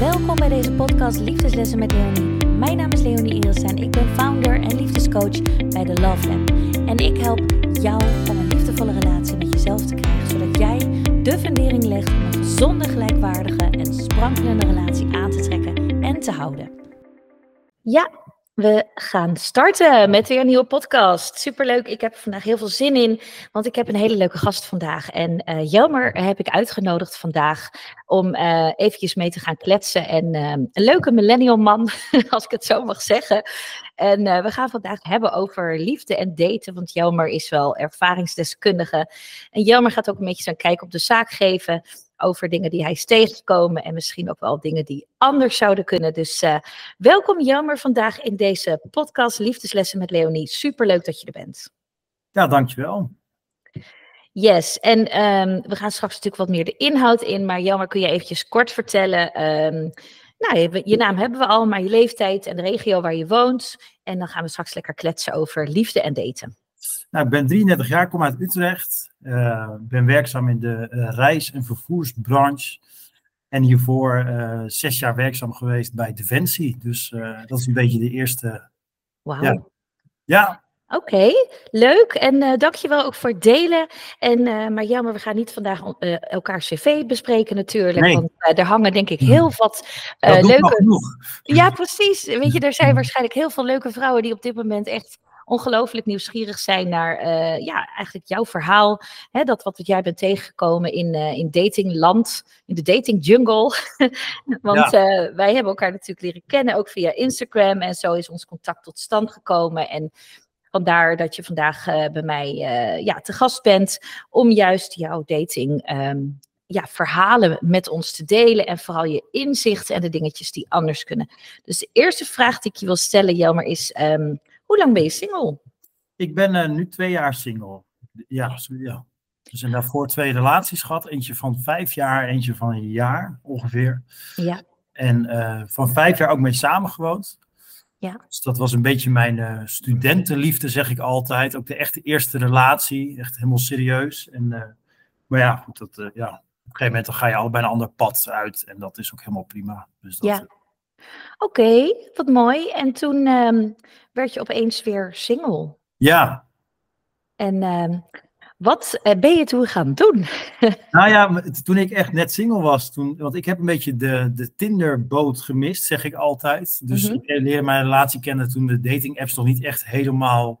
Welkom bij deze podcast Liefdeslessen met Leonie. Mijn naam is Leonie Iris en ik ben founder en liefdescoach bij The Love Lab. En ik help jou om een liefdevolle relatie met jezelf te krijgen, zodat jij de fundering legt om een gezonde, gelijkwaardige en sprankelende relatie aan te trekken en te houden. Ja, we gaan starten met weer een nieuwe podcast. Superleuk. Ik heb vandaag heel veel zin in, want ik heb een hele leuke gast vandaag. En uh, Jelmer heb ik uitgenodigd vandaag om uh, eventjes mee te gaan kletsen. En uh, een leuke millennial man, als ik het zo mag zeggen. En we gaan vandaag hebben over liefde en daten, want Jelmer is wel ervaringsdeskundige. En Jelmer gaat ook een beetje zijn kijk op de zaak geven over dingen die hij is tegengekomen en misschien ook wel dingen die anders zouden kunnen. Dus uh, welkom Jammer vandaag in deze podcast Liefdeslessen met Leonie. Superleuk dat je er bent. Ja, dankjewel. Yes, en um, we gaan straks natuurlijk wat meer de inhoud in, maar Jammer, kun je eventjes kort vertellen... Um, nou, je, je, naam hebben we al, maar je leeftijd en de regio waar je woont. En dan gaan we straks lekker kletsen over liefde en daten. Nou, ik ben 33 jaar, kom uit Utrecht. Uh, ben werkzaam in de uh, reis- en vervoersbranche. En hiervoor uh, zes jaar werkzaam geweest bij Defensie. Dus dat is een beetje de eerste. Wauw. Ja. ja. Oké, okay, leuk. En uh, dankjewel ook voor het delen. En, uh, maar jammer, we gaan niet vandaag uh, elkaar cv bespreken natuurlijk. Nee. Want daar hangen denk ik heel wat leuke... Ja, precies. Weet je, er zijn waarschijnlijk heel veel leuke vrouwen die op dit moment echt ongelooflijk nieuwsgierig zijn naar uh, ja, eigenlijk jouw verhaal. Hè, dat wat jij bent tegengekomen in, uh, in datingland, in de dating jungle. Want ja. uh, wij hebben elkaar natuurlijk leren kennen, ook via Instagram. En zo is ons contact tot stand gekomen. En vandaar dat je vandaag bij mij ja, te gast bent om juist jouw dating. Um, ja, verhalen met ons te delen en vooral je inzichten en de dingetjes die anders kunnen. Dus de eerste vraag die ik je wil stellen, Jelmer, is um, hoe lang ben je single? Ik ben uh, nu twee jaar single. Ja, ja. Dus en daarvoor twee relaties gehad. Eentje van vijf jaar, eentje van een jaar ongeveer. Ja. En uh, van vijf jaar ook mee samengewoond. Ja. Dus dat was een beetje mijn uh, studentenliefde, zeg ik altijd. Ook de echte eerste relatie. Echt helemaal serieus. En, maar ja, goed, dat, ja, op een gegeven moment dan ga je al bij een ander pad uit. En dat is ook helemaal prima. Dus dat, ja. Oké, okay, wat mooi. En toen um, werd je opeens weer single. Ja. En um, wat uh, ben je toen gaan doen? nou ja, toen ik echt net single was, toen, want ik heb een beetje de, de Tinderboot gemist, zeg ik altijd. Dus mm -hmm. ik leerde mijn relatie kennen toen de dating apps nog niet echt helemaal,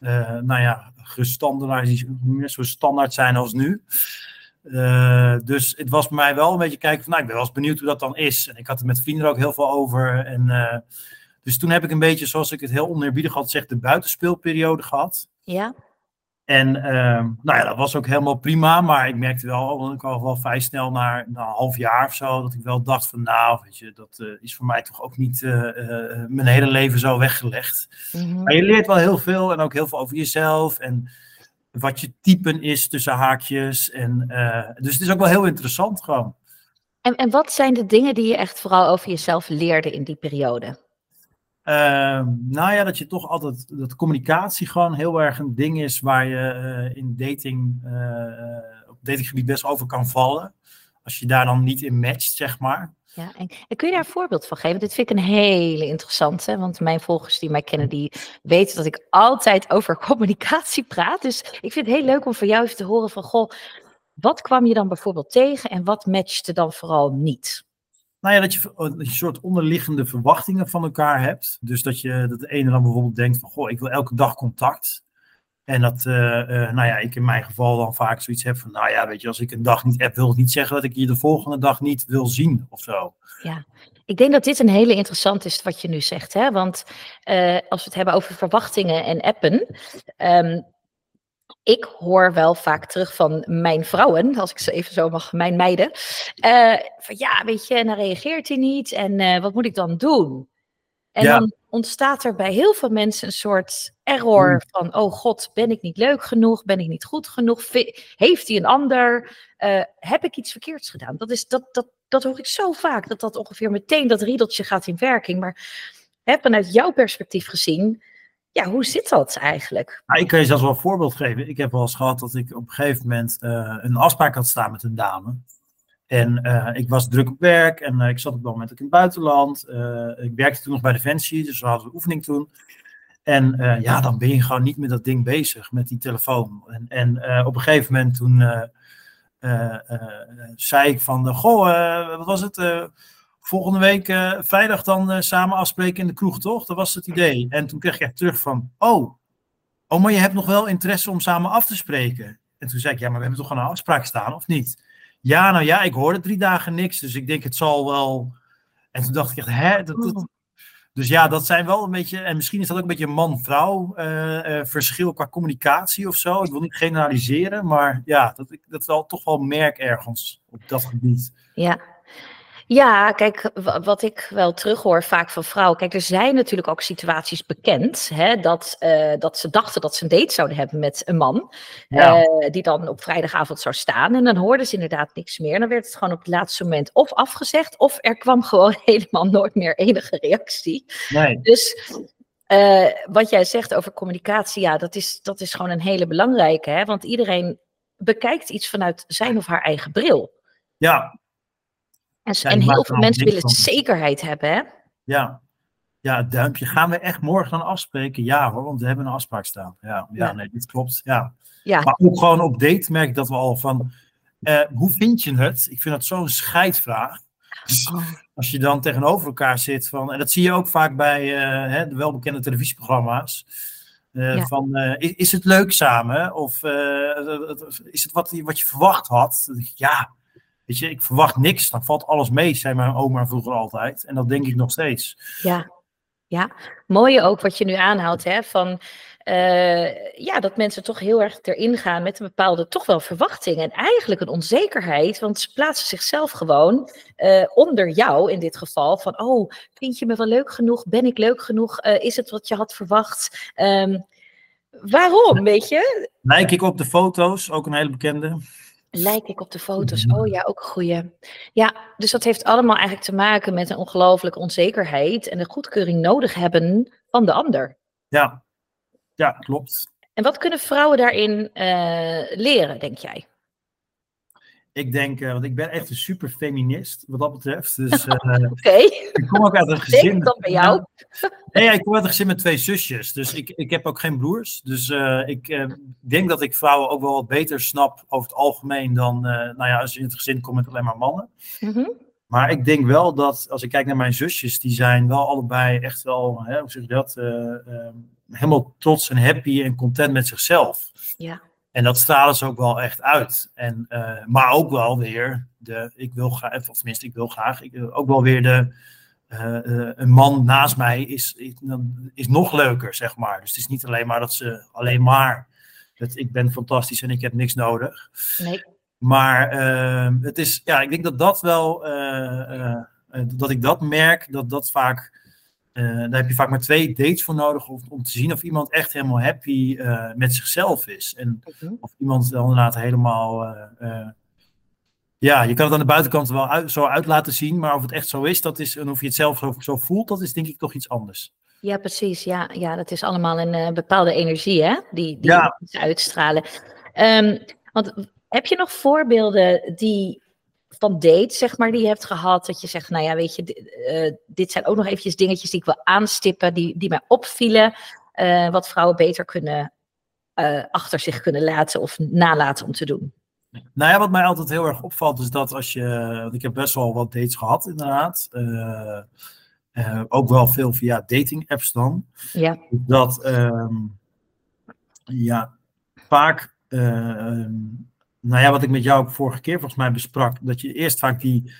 uh, nou ja, gestandaardiseerd, zo standaard zijn als nu. Uh, dus het was voor mij wel een beetje kijken van, nou, ik ben wel eens benieuwd hoe dat dan is. En ik had het met vrienden er ook heel veel over. En, uh, dus toen heb ik een beetje, zoals ik het heel oneerbiedig had gezegd, de buitenspeelperiode gehad. Ja. En uh, nou ja, dat was ook helemaal prima. Maar ik merkte wel, want ik al wel vrij snel na, na een half jaar of zo, dat ik wel dacht van, nou, weet je, dat uh, is voor mij toch ook niet mijn hele leven zo weggelegd. Mhm. Mm -hmm. Maar je leert wel heel veel en ook heel veel over jezelf. En wat je typen is tussen haakjes. En, uh, dus het is ook wel heel interessant gewoon. En, en wat zijn de dingen die je echt vooral over jezelf leerde in die periode? Uh, nou ja, dat je toch altijd, dat communicatie gewoon heel erg een ding is waar je uh, in dating, op datinggebied best over kan vallen. Als je daar dan niet in matcht, zeg maar. Ja, en, kun je daar een voorbeeld van geven? Dit vind ik een hele interessante, want mijn volgers die mij kennen, die weten dat ik altijd over communicatie praat. Dus ik vind het heel leuk om van jou even te horen van, goh, wat kwam je dan bijvoorbeeld tegen en wat matchte dan vooral niet? Nou ja, dat je een soort onderliggende verwachtingen van elkaar hebt. Dus dat, je, dat de ene dan bijvoorbeeld denkt van, goh, ik wil elke dag contact. En dat, uh, uh, nou ja, ik in mijn geval dan vaak zoiets heb van, nou ja, weet je, als ik een dag niet app, wil het niet zeggen dat ik je de volgende dag niet wil zien of zo. Ja, ik denk dat dit een hele interessant is wat je nu zegt, hè? want uh, als we het hebben over verwachtingen en appen, um, ik hoor wel vaak terug van mijn vrouwen, als ik ze even zo mag, mijn meiden, van ja, weet je, en dan reageert hij niet en wat moet ik dan doen? En ja. dan ontstaat er bij heel veel mensen een soort error mm. van, oh god, ben ik niet leuk genoeg? Ben ik niet goed genoeg? Heeft hij een ander? Uh, heb ik iets verkeerds gedaan? Dat, is, dat, dat, dat hoor ik zo vaak, dat dat ongeveer meteen dat riedeltje gaat in werking. Maar hè, vanuit jouw perspectief gezien, ja, hoe zit dat eigenlijk? Nou, ik kan je zelfs wel een voorbeeld geven. Ik heb wel eens gehad dat ik op een gegeven moment uh, een afspraak had staan met een dame. En ik was druk op werk en ik zat op dat moment ook in het buitenland. ik werkte toen nog bij Defensie, dus we hadden een oefening toen. En ja, dan ben je gewoon niet met dat ding bezig, met die telefoon. En, en op een gegeven moment toen zei ik van, goh, wat was het? volgende week vrijdag dan samen afspreken in de kroeg, toch? Dat was het idee. En toen kreeg ik terug van, oh, Oh, maar je hebt nog wel interesse om samen af te spreken. En toen zei ik, ja, maar we hebben toch een afspraak staan, of niet? Ja, nou ja, ik hoorde drie dagen niks, dus ik denk het zal wel. En toen dacht ik echt, hè? Dat, Dus ja, dat zijn wel een beetje, en misschien is dat ook een beetje een man-vrouw uh, verschil qua communicatie of zo. Ik wil niet generaliseren, maar ja, dat ik dat wel toch wel merk ergens op dat gebied. Ja, ja, kijk, wat ik wel terughoor vaak van vrouwen. Kijk, er zijn natuurlijk ook situaties bekend. Hè, dat, uh, dat ze dachten dat ze een date zouden hebben met een man. Uh, die dan op vrijdagavond zou staan. En dan hoorden ze inderdaad niks meer. En dan werd het gewoon op het laatste moment of afgezegd. Of er kwam gewoon helemaal nooit meer enige reactie. Nee. Dus uh, wat jij zegt over communicatie, ja, dat is, dat is gewoon een hele belangrijke. Hè? Want iedereen bekijkt iets vanuit zijn of haar eigen bril. Ja, en, en heel veel mensen willen zekerheid hebben, hè? Ja. Ja, duimpje. Gaan we echt morgen dan afspreken? Ja hoor, want we hebben een afspraak staan. Ja, ja, nee, dit klopt. Ja. ja. Maar ook gewoon op date merk ik dat we al van... Uh, hoe vind je het? Ik vind dat zo'n scheidvraag. Oh. Als je dan tegenover elkaar zit van... En dat zie je ook vaak bij uh, hè, de welbekende televisieprogramma's. Uh, ja. Van, is, is, het leuk samen? Of is het wat, wat je verwacht had? Ja, Weet je, ik verwacht niks, dan valt alles mee, zei mijn oma vroeger altijd. En dat denk ik nog steeds. Ja, ja. mooie ook wat je nu aanhaalt, hè, van uh, ja, dat mensen toch heel erg erin gaan met een bepaalde toch wel verwachting en eigenlijk een onzekerheid, want ze plaatsen zichzelf gewoon uh, onder jou in dit geval van, oh, vind je me wel leuk genoeg? Ben ik leuk genoeg? Uh, is het wat je had verwacht? Um, waarom, weet je? Lijk ik op de foto's, ook een hele bekende. Lijk ik op de foto's? Mhm. Oh ja, ook een goeie. Ja, dus dat heeft allemaal eigenlijk te maken met een ongelooflijke onzekerheid en de goedkeuring nodig hebben van de ander. Ja, ja klopt. En wat kunnen vrouwen daarin uh, leren, denk jij? Ik denk, uh, want ik ben echt een super feminist wat dat betreft. Dus, uh, Oké. Ik kom ook uit een gezin. Denk dat bij jou? Nee, ik kom uit een gezin met twee zusjes. Dus ik, ik heb ook geen broers. Dus uh, ik denk dat ik vrouwen ook wel wat beter snap over het algemeen dan, nou ja, als je in het gezin komt met alleen maar mannen. Mm -hmm. Maar ik denk wel dat, als ik kijk naar mijn zusjes, die zijn wel allebei echt wel, hè, hoe zeg je dat, helemaal trots en happy en content met zichzelf. Ja. En dat stralen ze ook wel echt uit. En, uh, maar ook wel weer de, ik wil graag, of tenminste, ik wil graag, ik, ook wel weer de, uh, uh, een man naast mij is, is, is, nog leuker, zeg maar. Dus het is niet alleen maar dat ze alleen maar, dat ik ben fantastisch en ik heb niks nodig. Nee. Maar ehm, het is, ja, ik denk dat dat wel, dat ik dat merk, dat dat vaak daar heb je vaak maar twee dates voor nodig om, om te zien of iemand echt helemaal happy uh, met zichzelf is. En okay. of iemand dan inderdaad helemaal. Uh, ja, je kan het aan de buitenkant wel uit, zo uit laten zien, maar of het echt zo is, dat is, en of je het zelf zo, zo voelt, dat is denk ik toch iets anders. Ja, precies. Ja, ja dat is allemaal een bepaalde energie hè? die, die ja. uitstralen. Um, want heb je nog voorbeelden die van dates, zeg maar, die je hebt gehad. Dat je zegt, nou ja, weet je, uh, dit zijn ook nog eventjes dingetjes die ik wil aanstippen, die, die mij opvielen. Uh, wat vrouwen beter kunnen uh, achter zich kunnen laten of nalaten om te doen. Nou ja, wat mij altijd heel erg opvalt is dat als je, want ik heb best wel wat dates gehad inderdaad. ook wel veel via dating apps dan. Ja. Dat, um, ja, vaak um, nou ja, wat ik met jou ook vorige keer volgens mij besprak, dat je eerst vaak die,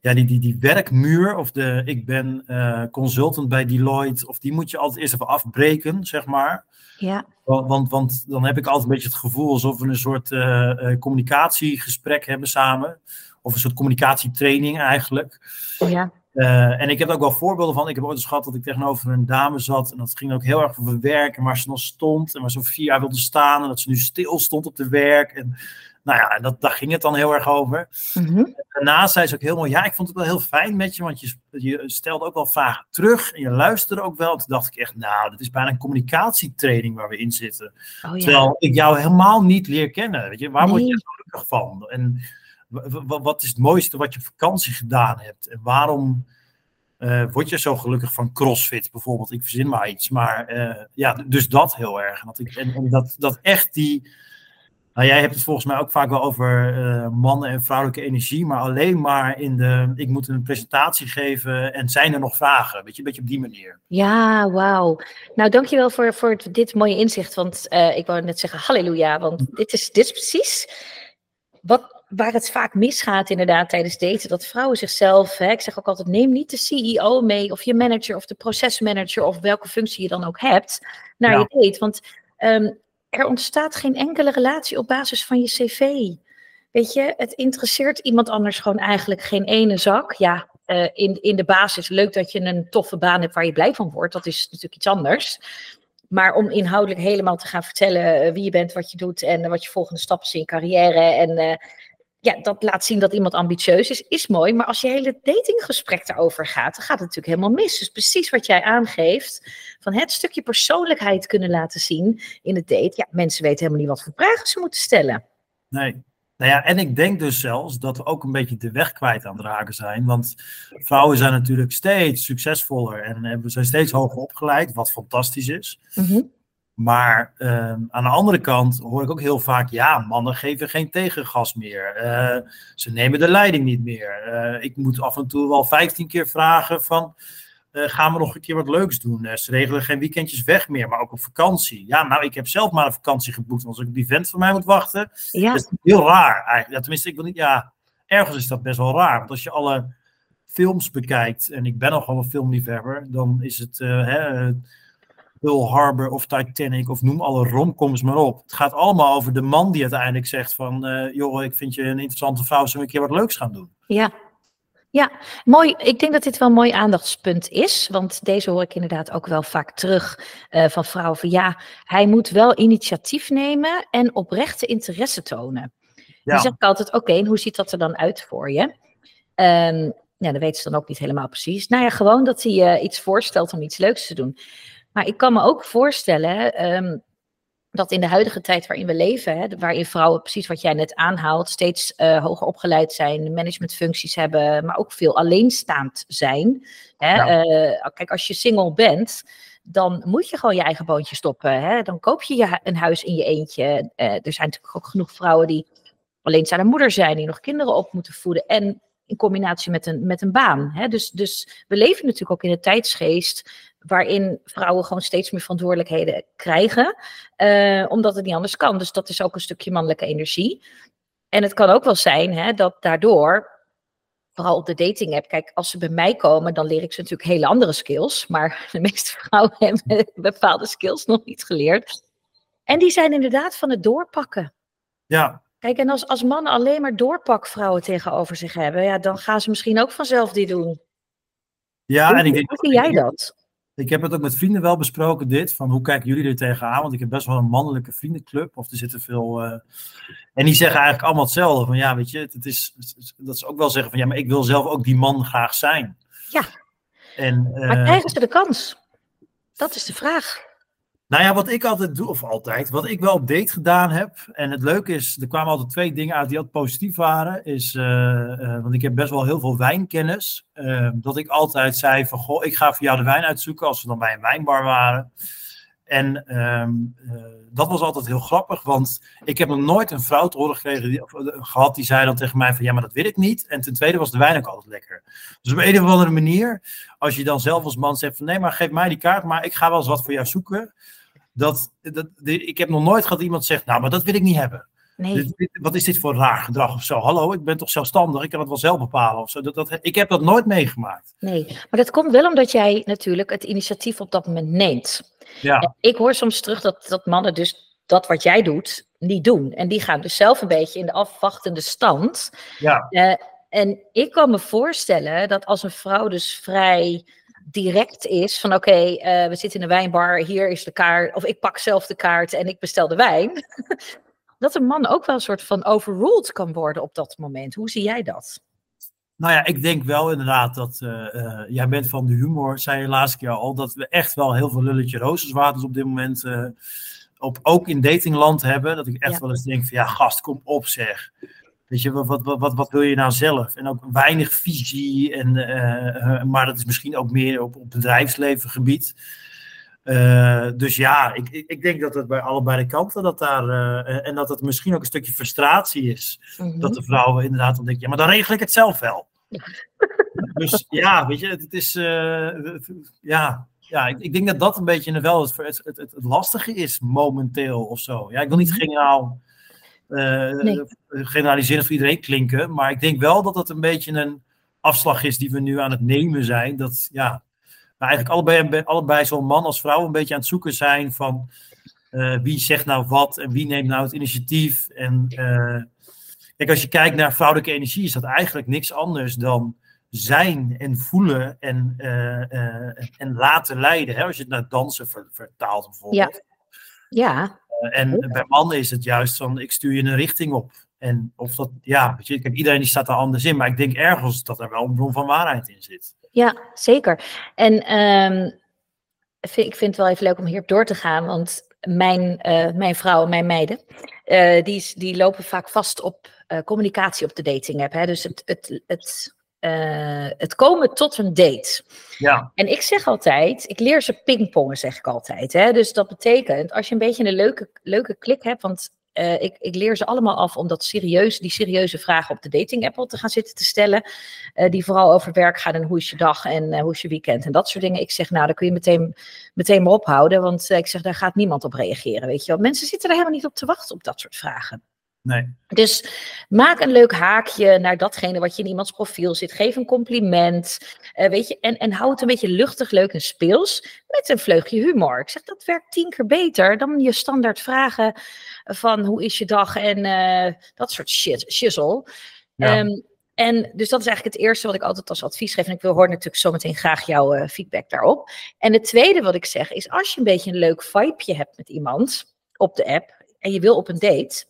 ja, die, die, die werkmuur of de ik ben uh, consultant bij Deloitte, of die moet je altijd eerst even afbreken, zeg maar. Ja. Want, want, want dan heb ik altijd een beetje het gevoel alsof we een soort uh, uh, communicatiegesprek hebben samen. Of een soort communicatietraining eigenlijk. Ja. Uh, en ik heb ook wel voorbeelden van. Ik heb ooit eens gehad dat ik tegenover een dame zat. En dat ging ook heel erg over werk. En waar ze nog stond. En waar ze vier jaar wilde staan. En dat ze nu stil stond op de werk. En nou ja, dat, daar ging het dan heel erg over. Mm Daarnaast zei ze ook heel mooi, ja, ik vond het wel heel fijn met je, want je, je stelde ook wel vragen terug en je luisterde ook wel. Toen dacht ik echt, nou, dat is bijna een communicatietraining waar we in zitten. Oh, ja. Terwijl ik jou helemaal niet leer kennen. Weet je, waar word je gelukkig van? En wat is het mooiste wat je op vakantie gedaan hebt? En waarom uh, word je zo gelukkig van CrossFit bijvoorbeeld? Ik verzin maar iets. Maar uh, ja, dus dat heel erg. Dat ik, en, en dat, dat echt die nou, jij hebt het volgens mij ook vaak wel over uh, mannen en vrouwelijke energie, maar alleen maar in de, ik moet een presentatie geven en zijn er nog vragen? Weet je, een beetje op die manier. Ja, wauw. Nou, dankjewel voor, voor dit mooie inzicht, want uh, ik wou net zeggen halleluja, want dit is, dit is precies wat, waar het vaak misgaat inderdaad tijdens daten, dat vrouwen zichzelf, hè, ik zeg ook altijd, neem niet de CEO mee of je manager of de procesmanager of welke functie je dan ook hebt naar ja. je date, want... Um, er ontstaat geen enkele relatie op basis van je cv. Weet je, het interesseert iemand anders gewoon eigenlijk geen ene zak. Ja, uh, in, in de basis leuk dat je een toffe baan hebt waar je blij van wordt. Dat is natuurlijk iets anders. Maar om inhoudelijk helemaal te gaan vertellen uh, wie je bent, wat je doet en wat je volgende stappen is in carrière en ja, dat laat zien dat iemand ambitieus is, is mooi. Maar als je hele datinggesprek daarover gaat, dan gaat het natuurlijk helemaal mis. Dus precies wat jij aangeeft, van het stukje persoonlijkheid kunnen laten zien in het date. Ja, mensen weten helemaal niet wat voor vragen ze moeten stellen. Nee. Nou ja, en ik denk dus zelfs dat we ook een beetje de weg kwijt aan het raken zijn. Want vrouwen zijn natuurlijk steeds succesvoller en we zijn steeds hoger opgeleid, wat fantastisch is. Mm maar ehm, aan de andere kant hoor ik ook heel vaak, ja, mannen geven geen tegengas meer. Uh, ze nemen de leiding niet meer. Uh, ik moet af en toe wel vijftien keer vragen van, uh, gaan we nog een keer wat leuks doen? ze regelen geen weekendjes weg meer, maar ook op vakantie. Ja, nou, ik heb zelf maar een vakantie geboekt, als ik op die vent van mij moet wachten. Ja. Dat is heel raar eigenlijk. Ja, tenminste, ik wil niet, ja, ergens is dat best wel raar. Want als je alle films bekijkt, en ik ben nogal een filmliefhebber, dan is het... Hè, Pearl Harbor of Titanic of noem alle romcoms maar op. Het gaat allemaal over de man die uiteindelijk zegt van... Uh, joh, ik vind je een interessante vrouw, zullen we een keer wat leuks gaan doen? Ja, ja, mooi. Ik denk dat dit wel een mooi aandachtspunt is. Want deze hoor ik inderdaad ook wel vaak terug uh, van vrouwen. Van ja, hij moet wel initiatief nemen en oprechte interesse tonen. Ja. Dan zeg ik altijd, oké, okay, hoe ziet dat er dan uit voor je? Um, ja, dat weten ze dan ook niet helemaal precies. Nou ja, gewoon dat hij uh, iets voorstelt om iets leuks te doen. Maar ik kan me ook voorstellen um, dat in de huidige tijd waarin we leven, hè, waarin vrouwen precies wat jij net aanhaalt, steeds uh, hoger opgeleid zijn, managementfuncties hebben, maar ook veel alleenstaand zijn. Hè. Ja. Uh, kijk, als je single bent, dan moet je gewoon je eigen boontje stoppen. Hè. Dan koop je, je een huis in je eentje. Uh, er zijn natuurlijk ook genoeg vrouwen die alleenstaande moeder zijn, die nog kinderen op moeten voeden. En in combinatie met een, met een baan. Hè? Dus, dus we leven natuurlijk ook in een tijdsgeest waarin vrouwen gewoon steeds meer verantwoordelijkheden krijgen, uh, omdat het niet anders kan. Dus dat is ook een stukje mannelijke energie. En het kan ook wel zijn hè, dat daardoor, vooral op de dating app, kijk, als ze bij mij komen, dan leer ik ze natuurlijk hele andere skills, maar de meeste vrouwen hebben bepaalde skills nog niet geleerd. En die zijn inderdaad van het doorpakken. Ja, Kijk, en als, als mannen alleen maar doorpakvrouwen tegenover zich hebben, ja, dan gaan ze misschien ook vanzelf die doen. Ja, hoe, en ik denk. Hoe zie jij dat? Ik heb het ook met vrienden wel besproken, dit. Van hoe kijken jullie er tegenaan? Want ik heb best wel een mannelijke vriendenclub. Of er zitten veel. Uh... En die zeggen eigenlijk allemaal hetzelfde. Van ja, weet je, het is, dat ze ook wel zeggen van ja, maar ik wil zelf ook die man graag zijn. Ja. En, uh... Maar krijgen ze de kans? Dat is de vraag. Nou ja, wat ik altijd doe, of altijd, wat ik wel op date gedaan heb. En het leuke is, er kwamen altijd twee dingen uit die altijd positief waren. Is, uh, uh, want ik heb best wel heel veel wijnkennis. Uh, dat ik altijd zei van, goh, ik ga voor jou de wijn uitzoeken als we dan bij een wijnbar waren. En ehm, dat was altijd heel grappig, want ik heb nog nooit een vrouw te horen gekregen die, gehad die zei dan tegen mij van, ja, maar dat weet ik niet. En ten tweede was de wijn ook altijd lekker. Dus op een of andere manier, als je dan zelf als man zegt van, nee, maar geef mij die kaart, maar ik ga wel eens wat voor jou zoeken dat, dat, ik heb nog nooit gehad iemand zegt, nou, maar dat wil ik niet hebben. Nee. wat is dit voor raar gedrag of zo? Hallo, ik ben toch zelfstandig, ik kan het wel zelf bepalen of zo. Dat, dat, ik heb dat nooit meegemaakt. Nee, maar dat komt wel omdat jij natuurlijk het initiatief op dat moment neemt. Ja. ik hoor soms terug dat, dat mannen dus dat wat jij doet, niet doen. En die gaan dus zelf een beetje in de afwachtende stand. Ja. Uh, en ik kan me voorstellen dat als een vrouw dus vrij direct is van oké, okay, uh, we zitten in een wijnbar, hier is de kaart, of ik pak zelf de kaart en ik bestel de wijn. dat een man ook wel een soort van overruled kan worden op dat moment. Hoe zie jij dat? Nou ja, ik denk wel inderdaad dat uh, uh, jij bent van de humor, zei je laatste keer al, dat we echt wel heel veel lulletje rozerswaters op dit moment op, ook in datingland hebben. Dat ik echt ja. wel eens denk van ja, gast, kom op zeg. Weet je, wat, wat, wat, wat wil je nou zelf? En ook weinig visie, en, uh, maar dat is misschien ook meer op, op bedrijfslevengebied. Uh, dus ja, ik, ik denk dat het bij allebei de kanten dat daar. Uh, en dat het misschien ook een stukje frustratie is. Mm-hmm. Dat de vrouwen inderdaad dan denken: ja, maar dan regel ik het zelf wel. dus ja, weet je, het, het is. Het, ja, ja ik, ik, denk dat dat een beetje wel het, het, het, het, lastige is momenteel of zo. Ja, ik wil niet mm-hmm. Uh, nee. generaliseren voor iedereen klinken. Maar ik denk wel dat het een beetje een afslag is die we nu aan het nemen zijn. Dat ja, we eigenlijk allebei, allebei zowel man als vrouw een beetje aan het zoeken zijn van uh, wie zegt nou wat en wie neemt nou het initiatief. En kijk, als je kijkt naar vrouwelijke energie, is dat eigenlijk niks anders dan zijn en voelen en, en laten leiden. Hè? Als je het naar dansen vertaalt bijvoorbeeld. Ja. ja. Eh, en bij mannen is het juist van, ik stuur je een richting op. En of dat, ja, weet je, kijk, iedereen die staat er anders in, maar ik denk ergens dat er wel een bron van waarheid in zit. Ja, zeker. En um, ik vind het wel even leuk om hierop door te gaan, want mijn, uh, mijn vrouwen, mijn meiden, uh, die, die lopen vaak vast op uh, communicatie op de dating app. Hè? Dus het, het, het uh, het komen tot een date. Ja. En ik zeg altijd, ik leer ze pingpongen, zeg ik altijd. Hè? Dus dat betekent, als je een beetje een leuke, leuke klik hebt, want uh, ik, ik, leer ze allemaal af om dat serieus, die serieuze vragen op de dating app te gaan zitten te stellen. Uh, die vooral over werk gaan en hoe is je dag en hoe is je weekend en dat soort dingen. Ik zeg, nou, daar kun je meteen, meteen maar ophouden, want ik zeg, daar gaat niemand op reageren, weet je wel. Mensen zitten er helemaal niet op te wachten op dat soort vragen. Nee. Dus maak een leuk haakje naar datgene wat je in iemands profiel zit. Geef een compliment. Uh, weet je, en, en hou het een beetje luchtig, leuk en speels. Met een vleugje humor. Ik zeg dat werkt tien keer beter dan je standaard vragen van hoe is je dag en uh, dat soort shit, shizzle. Ja. Um, en dus dat is eigenlijk het eerste wat ik altijd als advies geef. En ik wil horen natuurlijk zometeen graag jouw uh, feedback daarop. En het tweede wat ik zeg is als je een beetje een leuk vibeje hebt met iemand op de app en je wil op een date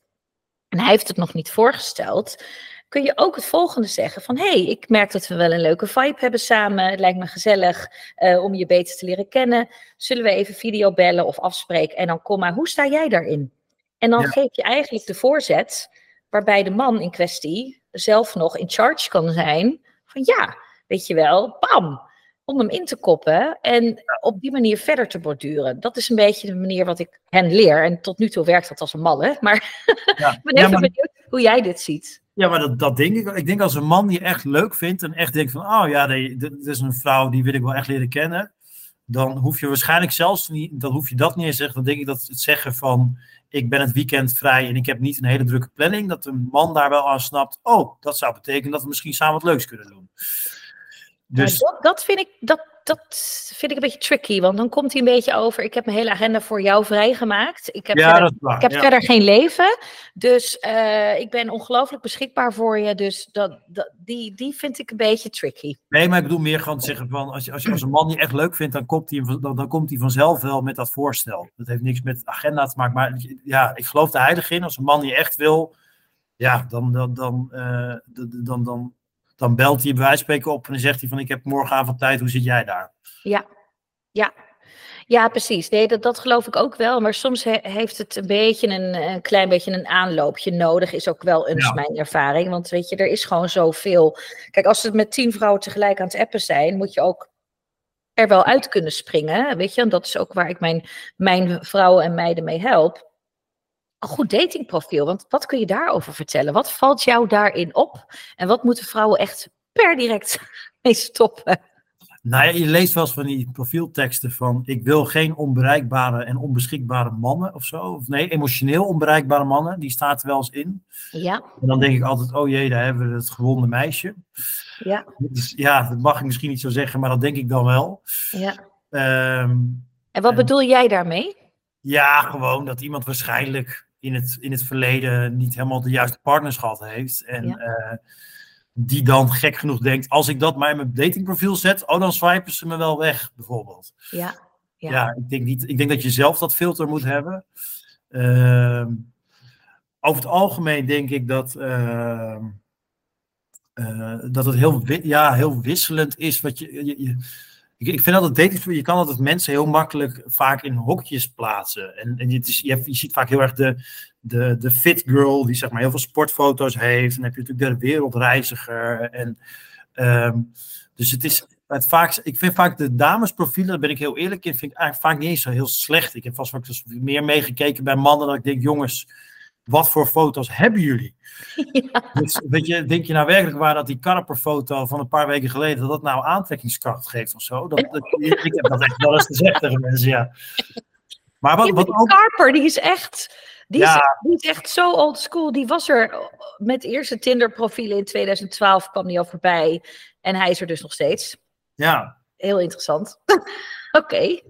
en hij heeft het nog niet voorgesteld, kun je ook het volgende zeggen van, hé, hey, ik merk dat we wel een leuke vibe hebben samen, het lijkt me gezellig uh, om je beter te leren kennen, zullen we even video bellen of afspreken en dan kom maar, hoe sta jij daarin? En dan ja. geef je eigenlijk de voorzet waarbij de man in kwestie zelf nog in charge kan zijn van ja, weet je wel, bam, om hem in te koppen en op die manier verder te borduren. Dat is een beetje de manier wat ik hen leer. En tot nu toe werkt dat als een malle. Maar ja. ik ben even ja, maar... benieuwd hoe jij dit ziet. Ja, maar dat, dat denk ik. Ik denk als een man die echt leuk vindt en echt denkt van, oh ja, dit is een vrouw die wil ik wel echt leren kennen. Dan hoef je waarschijnlijk zelfs niet, dan hoef je dat niet eens zeggen. Dan denk ik dat het zeggen van, ik ben het weekend vrij en ik heb niet een hele drukke planning. Dat een man daar wel aan snapt, oh, dat zou betekenen dat we misschien samen wat leuks kunnen doen. Dus... dat, dat, vind ik, dat, dat vind ik een beetje tricky, want dan komt hij een beetje over. Ik heb mijn hele agenda voor jou vrijgemaakt. Ik heb, ja, verder, waar, ik heb ja. verder geen leven. Dus uh, ik ben ongelooflijk beschikbaar voor je. Dus dat, dat, die, die vind ik een beetje tricky. Nee, maar ik bedoel meer gewoon te zeggen van als je, als je als een man die echt leuk vindt, dan komt, hij, dan, dan komt hij vanzelf wel met dat voorstel. Dat heeft niks met agenda te maken. Maar ja, ik geloof er heilig in. Als een man die echt wil, ja, dan, dan, dan, uh, dan, dan dan belt hij bij wijze spreken op en dan zegt hij van ik heb morgenavond tijd, hoe zit jij daar? Ja, ja. Ja, precies. Nee, dat, dat geloof ik ook wel. Maar soms he, heeft het een beetje een, een, klein beetje een aanloopje nodig, is ook wel eens ja. mijn ervaring. Want weet je, er is gewoon zoveel. Kijk, als het met tien vrouwen tegelijk aan het appen zijn, moet je ook er wel uit kunnen springen. Weet je, en dat is ook waar ik mijn, mijn vrouwen en meiden mee help een goed datingprofiel. Want wat kun je daarover vertellen? Wat valt jou daarin op? En wat moeten vrouwen echt per direct mee stoppen? Nou ja, je leest wel eens van die profielteksten van ik wil geen onbereikbare en onbeschikbare mannen of zo. Of nee, emotioneel onbereikbare mannen, die staat er wel eens in. Ja. En dan denk ik altijd, oh jee, daar hebben we het gewonde meisje. Ja. Dus, ja, dat mag ik misschien niet zo zeggen, maar dat denk ik dan wel. Ja. Um, en wat en, bedoel jij daarmee? Ja, gewoon dat iemand waarschijnlijk in het, in het verleden niet helemaal de juiste partners gehad heeft. En ja. uh, die dan gek genoeg denkt, als ik dat maar in mijn datingprofiel zet, oh dan swipen ze me wel weg, bijvoorbeeld. Ja, ja. ja ik, denk niet, ik denk dat je zelf dat filter moet hebben. Uh, over het algemeen denk ik dat, uh, dat het heel, ja, heel wisselend is. Wat je, je, je ik, ik vind altijd dating, je kan altijd mensen heel makkelijk vaak in hokjes plaatsen. En, en het is, je, je ziet vaak heel erg de, de, de fit girl die zeg maar heel veel sportfoto's heeft. En dan heb je natuurlijk de wereldreiziger. En, ehm, dus het is het vaak, ik vind vaak de damesprofielen, daar ben ik heel eerlijk in, vind ik eigenlijk vaak niet eens zo heel slecht. Ik heb vast wel meer meegekeken bij mannen dat ik denk, jongens, wat voor foto's hebben jullie? Dus weet je, denk je nou werkelijk waar dat die Karper-foto van een paar weken geleden, dat dat nou aantrekkingskracht geeft of zo? Dat, dat, ik heb dat echt wel eens gezegd tegen mensen, ja. Maar wat, wat ook... Karper, die is echt... Die, is, die is echt zo old school. Die was er met eerste Tinder-profielen in 2012 kwam die al voorbij. En hij is er dus nog steeds. Ja. Heel interessant. Oké.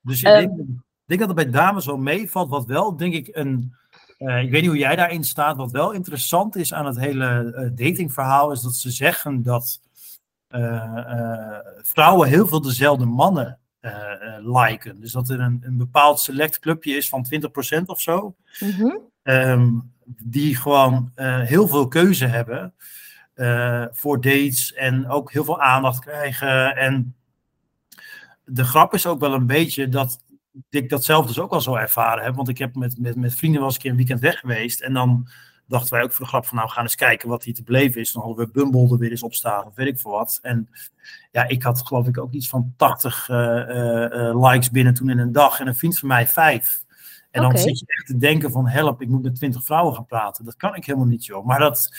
Dus ik denk, ehm. denk, dat het bij dames wel meevalt. Wat wel, denk ik, een uh, ik weet niet hoe jij daarin staat. Wat wel interessant is aan het hele uh, datingverhaal, is dat ze zeggen dat uh, vrouwen heel veel dezelfde mannen liken. Dus dat er een, een bepaald select clubje is van 20% of zo. Mm -hmm. die gewoon heel veel keuze hebben voor dates en ook heel veel aandacht krijgen. En de grap is ook wel een beetje dat ik dat zelf dus ook al zo ervaren heb. Want ik heb met, met, met vrienden was ik een weekend weg geweest. En dan dachten wij ook voor de grap van nou, we gaan eens kijken wat hier te beleven is. Dan hadden we Bumble er weer eens op staan of weet ik veel wat. En ja, ik had geloof ik ook iets van 80 uh, uh, likes binnen toen in een dag. En een vriend van mij vijf. En dan zit je echt te denken van help, ik moet met 20 vrouwen gaan praten. Dat kan ik helemaal niet joh. Maar dat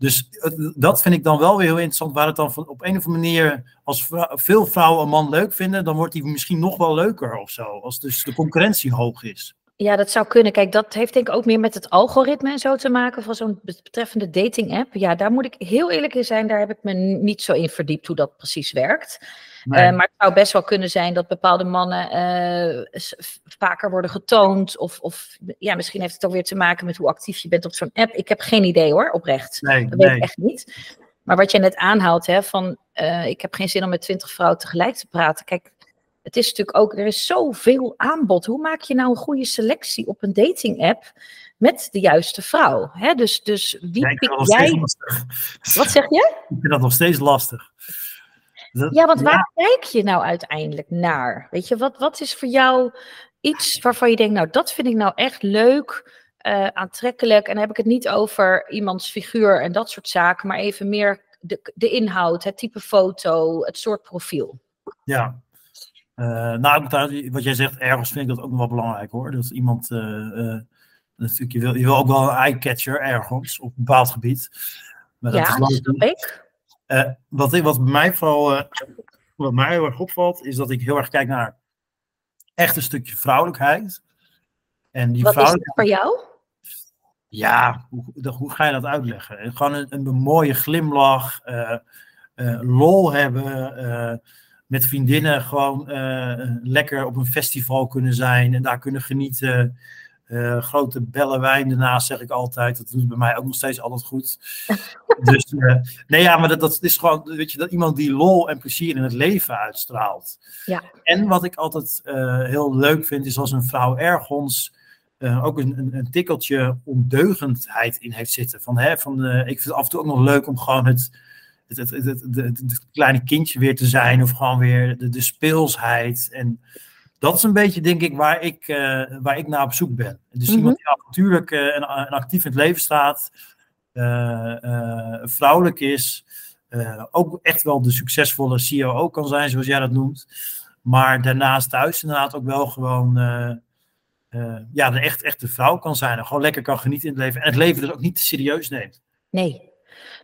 dus dat vind ik dan wel weer heel interessant, waar het dan op een of andere manier, als veel vrouwen een man leuk vinden, dan wordt hij misschien nog wel leuker of zo, als dus de concurrentie hoog is. Ja, dat zou kunnen. Kijk, dat heeft denk ik ook meer met het algoritme en zo te maken van zo'n betreffende dating app. Ja, daar moet ik heel eerlijk in zijn, daar heb ik me niet zo in verdiept hoe dat precies werkt. Eh, maar het zou best wel kunnen zijn dat bepaalde mannen uh, vaker worden getoond. Of, of ja, misschien heeft het ook weer te maken met hoe actief je bent op zo'n app. Ik heb geen idee hoor, oprecht. Nee, dat weet ik echt niet. Maar wat je net aanhaalt, hè, van uh, ik heb geen zin om met twintig vrouwen tegelijk te praten. Kijk, het is natuurlijk ook, er is zoveel aanbod. Hoe maak je nou een goede selectie op een dating app met de juiste vrouw? Hè? Dus, dus wie ja, pik jij? Wat zeg je? Ik vind dat nog steeds lastig ja, want waar kijk je nou uiteindelijk naar? Weet je, wat, wat is voor jou iets waarvan je denkt, nou, dat vind ik nou echt leuk, uh, aantrekkelijk. En dan heb ik het niet over iemands figuur en dat soort zaken, maar even meer de, de inhoud, het type foto, het soort profiel. Ja, nou, wat jij zegt, ergens vind ik dat ook nog wel belangrijk hoor. Dat iemand, uh, natuurlijk, je wil, je wil ook wel een eye-catcher ergens op een bepaald gebied. Maar dat ja, dat snap ik. Wat, wat, mij vooral, wat mij heel erg opvalt, is dat ik heel erg kijk naar echt een stukje vrouwelijkheid. En die wat vrouwelijkheid, is voor jou? Ja, hoe, hoe, ga je dat uitleggen? Gewoon een, een mooie glimlach, uh, lol hebben, met vriendinnen gewoon lekker op een festival kunnen zijn en daar kunnen genieten. Uh, grote bellen wijn ernaast, zeg ik altijd. Dat doet bij mij ook nog steeds altijd goed. dus uh, nee, ja, maar dat, dat is gewoon, weet je, dat iemand die lol en plezier in het leven uitstraalt. Ja. En wat ik altijd uh, heel leuk vind, is als een vrouw ergens ook een, een, een, tikkeltje ondeugendheid in heeft zitten. Van, hè, van, ik vind het af en toe ook nog leuk om gewoon het, het, het, het, het, kleine kindje weer te zijn. Of gewoon weer de, de speelsheid. En dat is een beetje, denk ik, waar ik, uh, waar ik naar op zoek ben. Dus mm -hmm. iemand die avontuurlijk uh, en, en, actief in het leven staat, uh, vrouwelijk is, ook echt wel de succesvolle CEO kan zijn, zoals jij dat noemt. Maar daarnaast thuis inderdaad ook wel gewoon ja, de echt, echte vrouw kan zijn. En gewoon lekker kan genieten in het leven. En het leven dus ook niet te serieus neemt. Nee,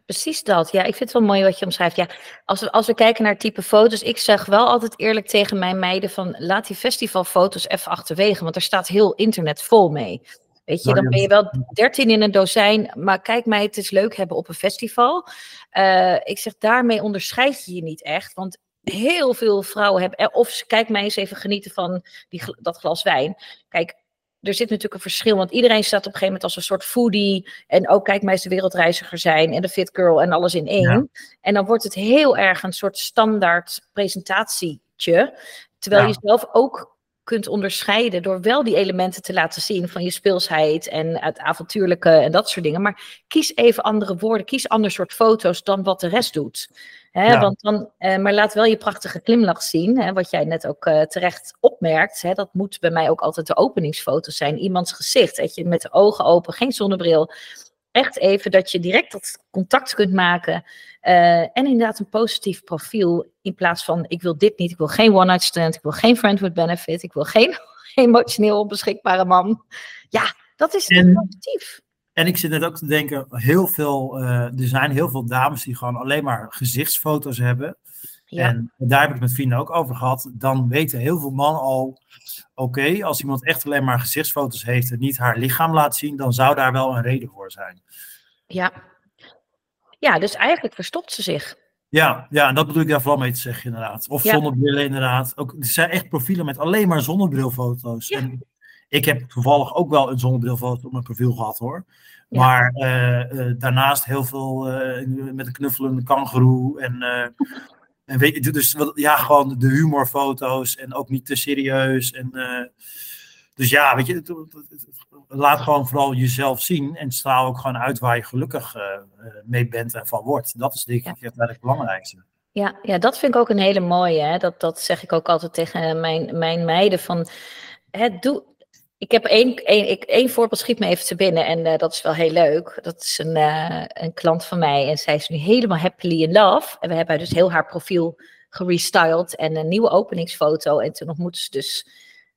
Precies dat. Ja, ik vind het wel mooi wat je omschrijft. Ja, als we, als we kijken naar type foto's, ik zeg wel altijd eerlijk tegen mijn meiden van laat die festivalfoto's even achterwege, want er staat heel internet vol mee. Weet je, dan ben je wel dertien in een dozijn, maar kijk mij het is leuk hebben op een festival. Uh, ik zeg, daarmee onderscheid je je niet echt, want heel veel vrouwen hebben, eh, of kijk mij eens even genieten van die, dat glas wijn. Kijk, er zit natuurlijk een verschil, want iedereen staat op een gegeven moment als een soort foodie. En ook kijk mij eens de wereldreiziger zijn en de fit girl en alles in één. En dan wordt het heel erg een soort standaard presentatietje. Terwijl je zelf ook kunt onderscheiden door wel die elementen te laten zien van je speelsheid en het avontuurlijke en dat soort dingen. Maar kies even andere woorden, kies ander soort foto's dan wat de rest doet. Hè, want dan, uh, maar laat wel je prachtige glimlach zien, hè, wat jij net ook uh, terecht opmerkt. Hè, dat moet bij mij ook altijd de openingsfoto's zijn. Iemands gezicht, dat je met de ogen open, geen zonnebril. Echt even dat je direct dat contact kunt maken. Uh, en inderdaad een positief profiel. In plaats van ik wil dit niet, ik wil geen one-night stand, ik wil geen friend with benefit, ik wil geen emotioneel onbeschikbare man. Ja, dat is en, positief. En ik zit net ook te denken, heel veel, uh, er zijn heel veel dames die gewoon alleen maar gezichtsfoto's hebben. Ja. En daar heb ik het met vrienden ook over gehad. Dan weten heel veel mannen al, oké, als iemand echt alleen maar gezichtsfoto's heeft en niet haar lichaam laat zien, dan zou daar wel een reden voor zijn. Ja, ja dus eigenlijk verstopt ze zich. Ja, ja, en dat bedoel ik daar vooral mee te zeggen, inderdaad. Of ja. zonnebrillen, inderdaad. Ook, er zijn echt profielen met alleen maar zonnebrilfoto's. Ja. En ik heb toevallig ook wel een zonnebrilfoto op mijn profiel gehad, hoor. Ja. Maar uh, uh, daarnaast heel veel uh, met een knuffelende kangeroe. En, en weet je, dus ja, gewoon de humorfoto's en ook niet te serieus. En, dus ja, weet je, laat gewoon vooral jezelf zien en straal ook gewoon uit waar je gelukkig mee bent en van wordt. Dat is denk ik ja. het belangrijkste. Ja, ja, dat vind ik ook een hele mooie. Hè? Dat, dat zeg ik ook altijd tegen mijn, mijn meiden. Van, hè, doe, ik heb één, één, ik, één voorbeeld schiet me even te binnen en uh, dat is wel heel leuk. Dat is een, uh, een klant van mij en zij is nu helemaal happily in love. En we hebben dus heel haar profiel gerestyled en een nieuwe openingsfoto. En toen ontmoette ze dus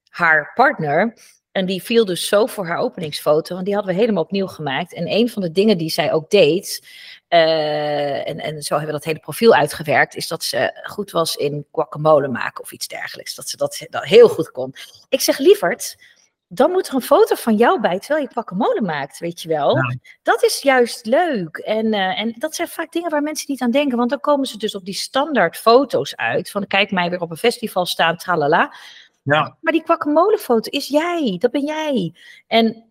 haar partner. En die viel dus zo voor haar openingsfoto, want die hadden we helemaal opnieuw gemaakt. En een van de dingen die zij ook deed, uh, en, en zo hebben we dat hele profiel uitgewerkt, is dat ze goed was in guacamole maken of iets dergelijks. Dat ze dat, dat heel goed kon. Ik zeg, lieverd, dan moet er een foto van jou bij terwijl je guacamole maakt, weet je wel. Ja. Dat is juist leuk. En, uh, en dat zijn vaak dingen waar mensen niet aan denken, want dan komen ze dus op die standaard foto's uit, van kijk mij weer op een festival staan, tralala. Ja. Maar die guacamole foto is jij, dat ben jij. En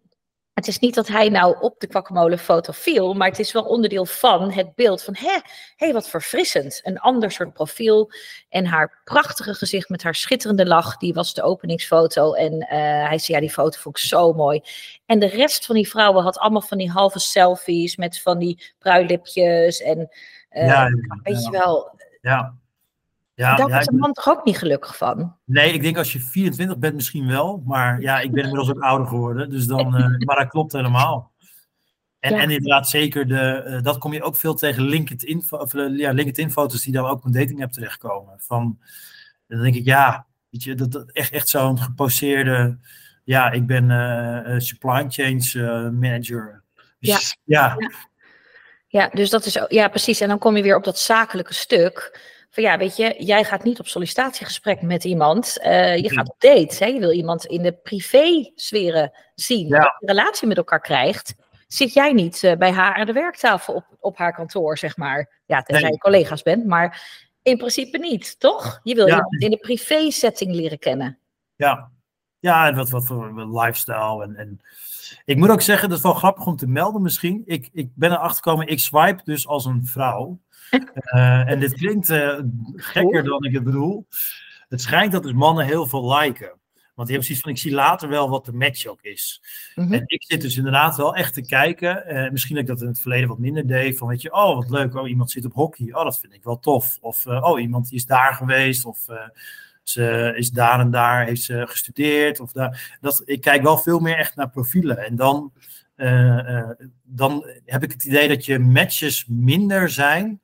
het is niet dat hij nou op de kwakkemolenfoto viel, maar het is wel onderdeel van het beeld van, hé, hey, wat verfrissend. Een ander soort profiel. En haar prachtige gezicht met haar schitterende lach, die was de openingsfoto. En uh, hij zei, ja, die foto vond ik zo mooi. En de rest van die vrouwen had allemaal van die halve selfies met van die pruilipjes. En uh, ja, weet je wel. Ja. Ja, Daar wordt een man toch ook niet gelukkig van? Nee, ik denk als je 24 bent misschien wel. Maar ja, ik ben inmiddels ook ouder geworden. Dus dan, uh, maar dat klopt helemaal. En, ja. en inderdaad, zeker, de, uh, dat kom je ook veel tegen LinkedIn, of, uh, ja, LinkedIn foto's die dan ook op een dating app terechtkomen. Van, dan denk ik, ja, weet je, dat, dat echt, echt zo'n geposeerde, ja, ik ben supply chain manager. Dus, ja. ja. Ja. dus dat is, ja, precies. En dan kom je weer op dat zakelijke stuk van ja, weet je, jij gaat niet op sollicitatiegesprek met iemand. Uh, je gaat op date. Hè? Je wil iemand in de privé-sferen zien. Ja. Dat je een relatie met elkaar krijgt. Zit jij niet uh, bij haar aan de werktafel op, op haar kantoor, zeg maar. Ja, tenzij nee. je collega's bent. Maar in principe niet, toch? Je wil ja. iemand in de privé-setting leren kennen. Ja, ja en wat, wat voor lifestyle. En, en ik moet ook zeggen, dat is wel grappig om te melden misschien. Ik, ik ben erachter gekomen, ik swipe dus als een vrouw. Uh, en dit klinkt uh, gekker dan ik het bedoel. Het schijnt dat dus mannen heel veel liken. Want die hebben zoiets van, ik zie later wel wat de match ook is. Mm -hmm. En ik zit dus inderdaad wel echt te kijken. Uh, misschien dat ik dat in het verleden wat minder deed. Van weet je, oh wat leuk, oh iemand zit op hockey. Oh dat vind ik wel tof. Of oh iemand die is daar geweest. Of ze is daar en daar, heeft ze gestudeerd. Of daar. Dat, ik kijk wel veel meer echt naar profielen. En dan dan heb ik het idee dat je matches minder zijn,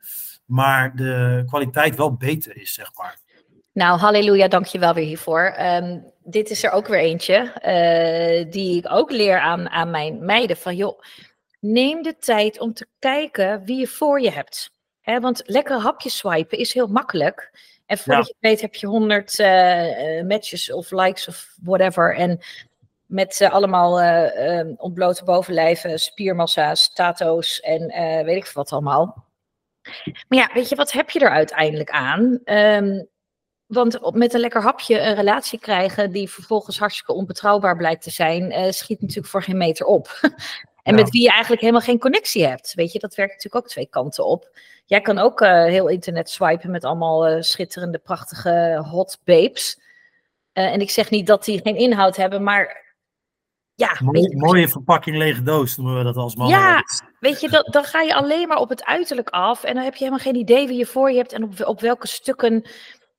maar de kwaliteit wel beter is, zeg maar. Nou, halleluja, dank je wel weer hiervoor. Um, dit is er ook weer eentje, uh, die ik ook leer aan, aan mijn meiden. Van joh, neem de tijd om te kijken wie je voor je hebt. He, want lekker hapjes swipen is heel makkelijk. En voordat ja. je weet heb je honderd matches of likes of whatever. En met uh, allemaal uh, ontblote bovenlijven, spiermassa's, tato's en uh, weet ik wat allemaal. Maar ja, weet je, wat heb je er uiteindelijk aan? Um, want met een lekker hapje een relatie krijgen die vervolgens hartstikke onbetrouwbaar blijkt te zijn, uh, schiet natuurlijk voor geen meter op. en ja. met wie je eigenlijk helemaal geen connectie hebt. Weet je, dat werkt natuurlijk ook twee kanten op. Jij kan ook heel internet swipen met allemaal schitterende, prachtige hot babes. en ik zeg niet dat die geen inhoud hebben, maar Ja, mooie, mooie verpakking lege doos noemen we dat als man. Ja, weet je, dan, dan ga je alleen maar op het uiterlijk af en dan heb je helemaal geen idee wie je voor je hebt en op, op welke stukken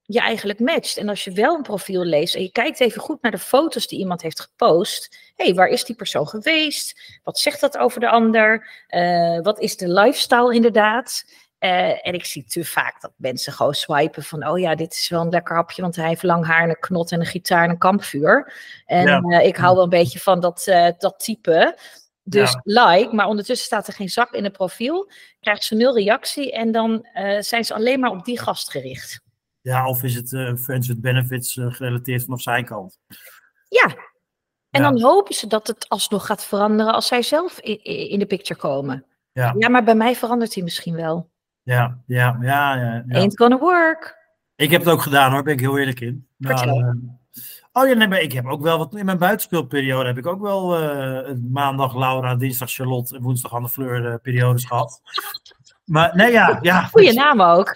je eigenlijk matcht. En als je wel een profiel leest en je kijkt even goed naar de foto's die iemand heeft gepost. Hé, hey, waar is die persoon geweest? Wat zegt dat over de ander? Uh, wat is de lifestyle inderdaad? Uh, en ik zie te vaak dat mensen gewoon swipen van, oh ja, dit is wel een lekker hapje, want hij heeft lang haar en een knot en een gitaar en een kampvuur. En ja. uh, ik hou wel een beetje van dat, uh, dat type. Dus ja. like, maar ondertussen staat er geen zak in het profiel. Krijgt ze nul reactie en dan zijn ze alleen maar op die gast gericht. Ja, of is het friends with benefits gerelateerd vanaf zijn kant? Ja. En ja. dan hopen ze dat het alsnog gaat veranderen als zij zelf in, in de picture komen. Ja. ja, maar bij mij verandert hij misschien wel. Ja, ja, ja, ja, ja. Ain't gonna work. Ik heb het ook gedaan hoor, ben ik heel eerlijk in. Maar, uh, oh ja, nee, maar ik heb ook wel wat in mijn buitenspeelperiode heb ik ook wel uh, maandag Laura, dinsdag Charlotte en woensdag Anne Fleur uh, periodes gehad. Maar nee, ja. ja Goeie naam ook.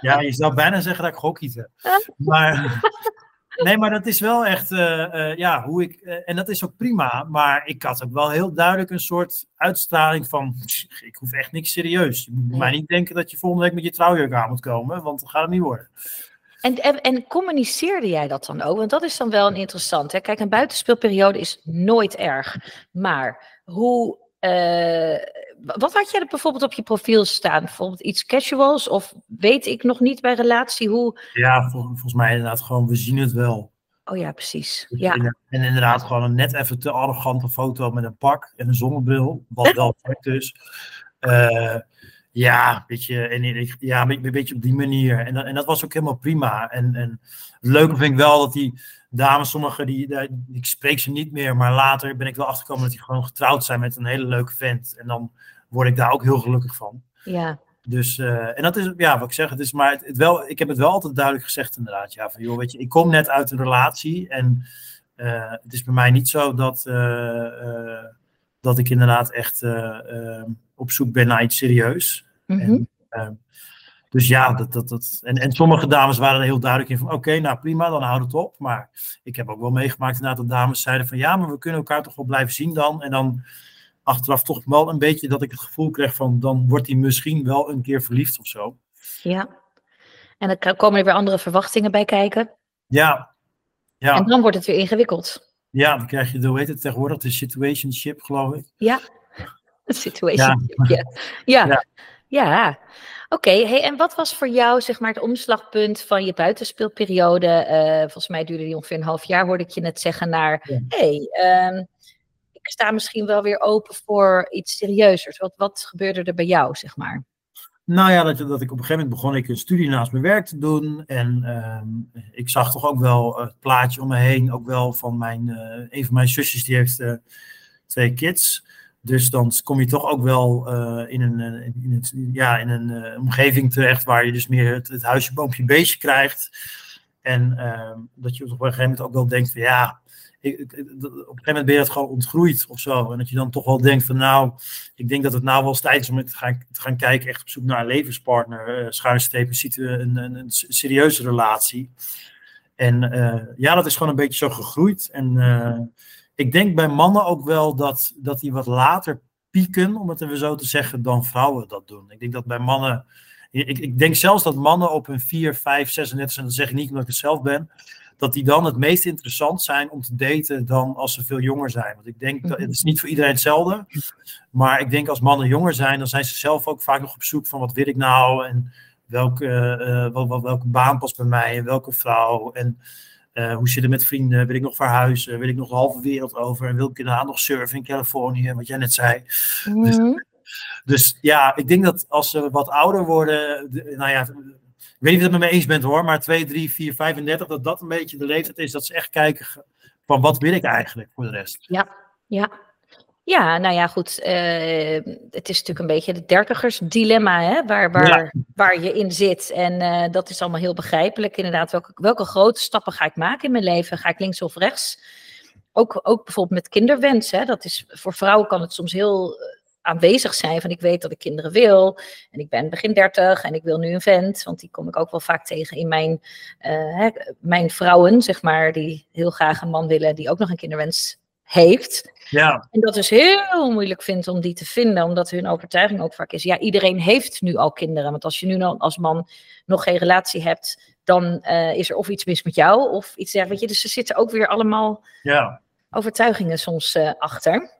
ja, je zou bijna zeggen dat ik gokkiet Maar nee, maar dat is wel echt, uh, uh, ja, hoe ik, uh, en dat is ook prima, maar ik had ook wel heel duidelijk een soort uitstraling van, ik hoef echt niks serieus. Je moet mij niet denken dat je volgende week met je trouwjurk aan moet komen, want dat gaat het niet worden. En, en, en, communiceerde jij dat dan ook? Want dat is dan wel een interessant. Hè? Kijk, een buitenspeelperiode is nooit erg. Maar hoe. Wat had jij er bijvoorbeeld op je profiel staan? Bijvoorbeeld iets casuals? Of weet ik nog niet bij relatie hoe. Ja, vol, volgens mij inderdaad gewoon, we zien het wel. Oh ja, precies. Ja. En inderdaad gewoon een net even te arrogante foto met een pak en een zonnebril. Wat wel perfect is. Uh, ja, beetje, en, ja, een beetje op die manier. En, en dat was ook helemaal prima. En, en het leuke vind ik wel dat die dames, sommige, die, die, ik spreek ze niet meer, maar later ben ik wel achtergekomen dat die gewoon getrouwd zijn met een hele leuke vent. En dan word ik daar ook heel gelukkig van. Ja. Dus, uh, en dat is, ja, wat ik zeg, het is maar, het, het wel, ik heb het wel altijd duidelijk gezegd inderdaad. Ja, van joh, weet je, ik kom net uit een relatie en uh, het is bij mij niet zo dat, uh, dat ik inderdaad echt op zoek ben naar iets serieus. Mm -hmm. en, dus ja, dat, dat, dat, en, en sommige dames waren er heel duidelijk in van oké, okay, nou prima, dan houd het op. Maar ik heb ook wel meegemaakt inderdaad dat dames zeiden van ja, maar we kunnen elkaar toch wel blijven zien dan. En dan achteraf toch wel een beetje dat ik het gevoel kreeg van dan wordt hij misschien wel een keer verliefd of zo. Ja, en dan komen er weer andere verwachtingen bij kijken. Ja. ja. En dan wordt het weer ingewikkeld. Ja, dan krijg je de, hoe heet het tegenwoordig, de situationship geloof ik. Ja, situationship, ja. Ja, ja. ja. Oké, okay, hey, en wat was voor jou zeg maar het omslagpunt van je buitenspeelperiode? Uh, volgens mij duurde die ongeveer een half jaar, hoorde ik je net zeggen, naar ja. hey, um, ik sta misschien wel weer open voor iets serieuzers. Wat, wat gebeurde er bij jou, zeg maar? Nou ja, dat, dat ik op een gegeven moment begon ik een studie naast mijn werk te doen. En um, ik zag toch ook wel het plaatje om me heen, ook wel van mijn, uh, een van mijn zusjes, die heeft uh, twee kids. Dus dan kom je toch ook wel uh, in een, in een, ja, in een uh, omgeving terecht waar je dus meer het, het huisje, boompje, beestje krijgt. En uh, dat je op een gegeven moment ook wel denkt van ja, ik, op een gegeven moment ben je dat gewoon ontgroeid of zo. En dat je dan toch wel denkt van nou, ik denk dat het nou wel eens tijd is om te gaan, te gaan kijken, echt op zoek naar een levenspartner. Schuinstrepen, ziet een, een, een, serieuze relatie. En ja, dat is gewoon een beetje zo gegroeid. En ik denk bij mannen ook wel dat, dat die wat later pieken, om het even zo te zeggen, dan vrouwen dat doen. Ik denk dat bij mannen. Ik, ik denk zelfs dat mannen op hun 4, 5, 36, en dat zeg ik niet omdat ik het zelf ben, dat die dan het meest interessant zijn om te daten dan als ze veel jonger zijn. Want ik denk, dat, het is niet voor iedereen hetzelfde, maar ik denk als mannen jonger zijn, dan zijn ze zelf ook vaak nog op zoek van wat wil ik nou en welke, wel, wel, welke baan past bij mij en welke vrouw. En hoe zit het met vrienden? Wil ik nog verhuizen? Wil ik nog de halve wereld over? En wil ik inderdaad nog surfen in Californië? Wat jij net zei. Mm -hmm. dus, dus, ja, ik denk dat als ze wat ouder worden. De, nou ja, ik weet niet of je het met me eens bent hoor. Maar 2, 3, 4, 35. Dat dat een beetje de leeftijd is. Dat ze echt kijken van wat wil ik eigenlijk voor de rest. Ja, ja. Ja, nou ja, goed. Uh, het is natuurlijk een beetje het dertigersdilemma, hè, waar, waar, ja. waar je in zit. En uh, dat is allemaal heel begrijpelijk. Inderdaad, welke, welke grote stappen ga ik maken in mijn leven? Ga ik links of rechts? Ook, ook bijvoorbeeld met kinderwens. Hè, dat is, voor vrouwen kan het soms heel aanwezig zijn van ik weet dat ik kinderen wil. En ik ben begin dertig en ik wil nu een vent. Want die kom ik ook wel vaak tegen in mijn, uh, hè, mijn vrouwen, zeg maar, die heel graag een man willen, die ook nog een kinderwens heeft. Ja. En dat dus heel moeilijk vindt om die te vinden, omdat hun overtuiging ook vaak is: ja, iedereen heeft nu al kinderen. Want als je nu als man nog geen relatie hebt, dan uh, is er of iets mis met jou of iets dergelijks. Dus er zitten ook weer allemaal ja. overtuigingen soms uh, achter.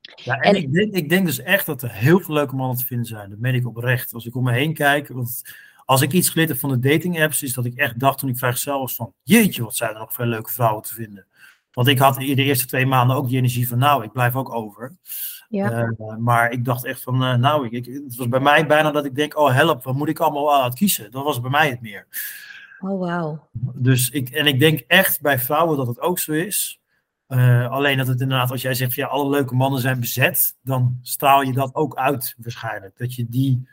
Ja, en, en ik, denk, ik denk dus echt dat er heel veel leuke mannen te vinden zijn. Dat meen ik oprecht. Als ik om me heen kijk, want als ik iets geleerd heb van de dating apps, is dat ik echt dacht toen ik vrijgezel was van, jeetje, wat zijn er nog veel leuke vrouwen te vinden. Want ik had in de eerste twee maanden ook die energie van, nou, ik blijf ook over. Ja. Uh, maar ik dacht echt van, uh, nou, ik, het was bij mij bijna dat ik denk, oh help, wat moet ik allemaal uit kiezen? Dat was bij mij het meer. Oh, wauw. Dus ik, en ik denk echt bij vrouwen dat het ook zo is. Uh, alleen dat het inderdaad, als jij zegt, ja, alle leuke mannen zijn bezet, dan straal je dat ook uit waarschijnlijk. Dat je die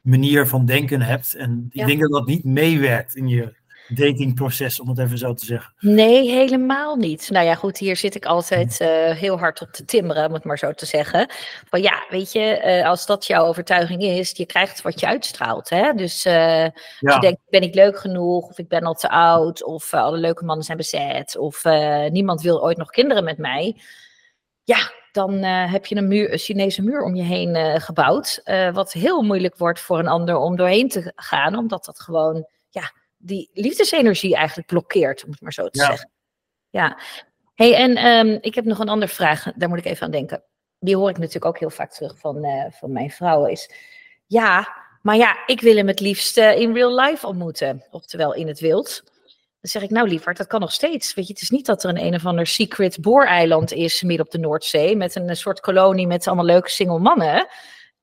manier van denken hebt. En ik Ja. denk dat dat niet meewerkt in je datingproces, om het even zo te zeggen. Nee, helemaal niet. Nou ja, goed, hier zit ik altijd eh, heel hard op te timmeren, om het maar zo te zeggen. Van ja, weet je, eh, als dat jouw overtuiging is, je krijgt wat je uitstraalt. Hè? Dus eh, als je denkt, ben ik leuk genoeg, of ik ben al te oud, of alle leuke mannen zijn bezet, of niemand wil ooit nog kinderen met mij. Ja, dan heb je een, muur, een Chinese muur om je heen gebouwd, wat heel moeilijk wordt voor een ander om doorheen te gaan, omdat dat gewoon, die liefdesenergie eigenlijk blokkeert, om het maar zo te Ja. zeggen. Ja. Hey, en ehm, ik heb nog een andere vraag, daar moet ik even aan denken. Die hoor ik natuurlijk ook heel vaak terug van, eh, van mijn vrouwen. Is ja, maar ja, ik wil hem het liefst eh, in real life ontmoeten. Oftewel in het wild. Dan zeg ik, nou lieverd, dat kan nog steeds. Weet je, het is niet dat er een een of ander secret booreiland is midden op de Noordzee. Met een, soort kolonie met allemaal leuke single mannen.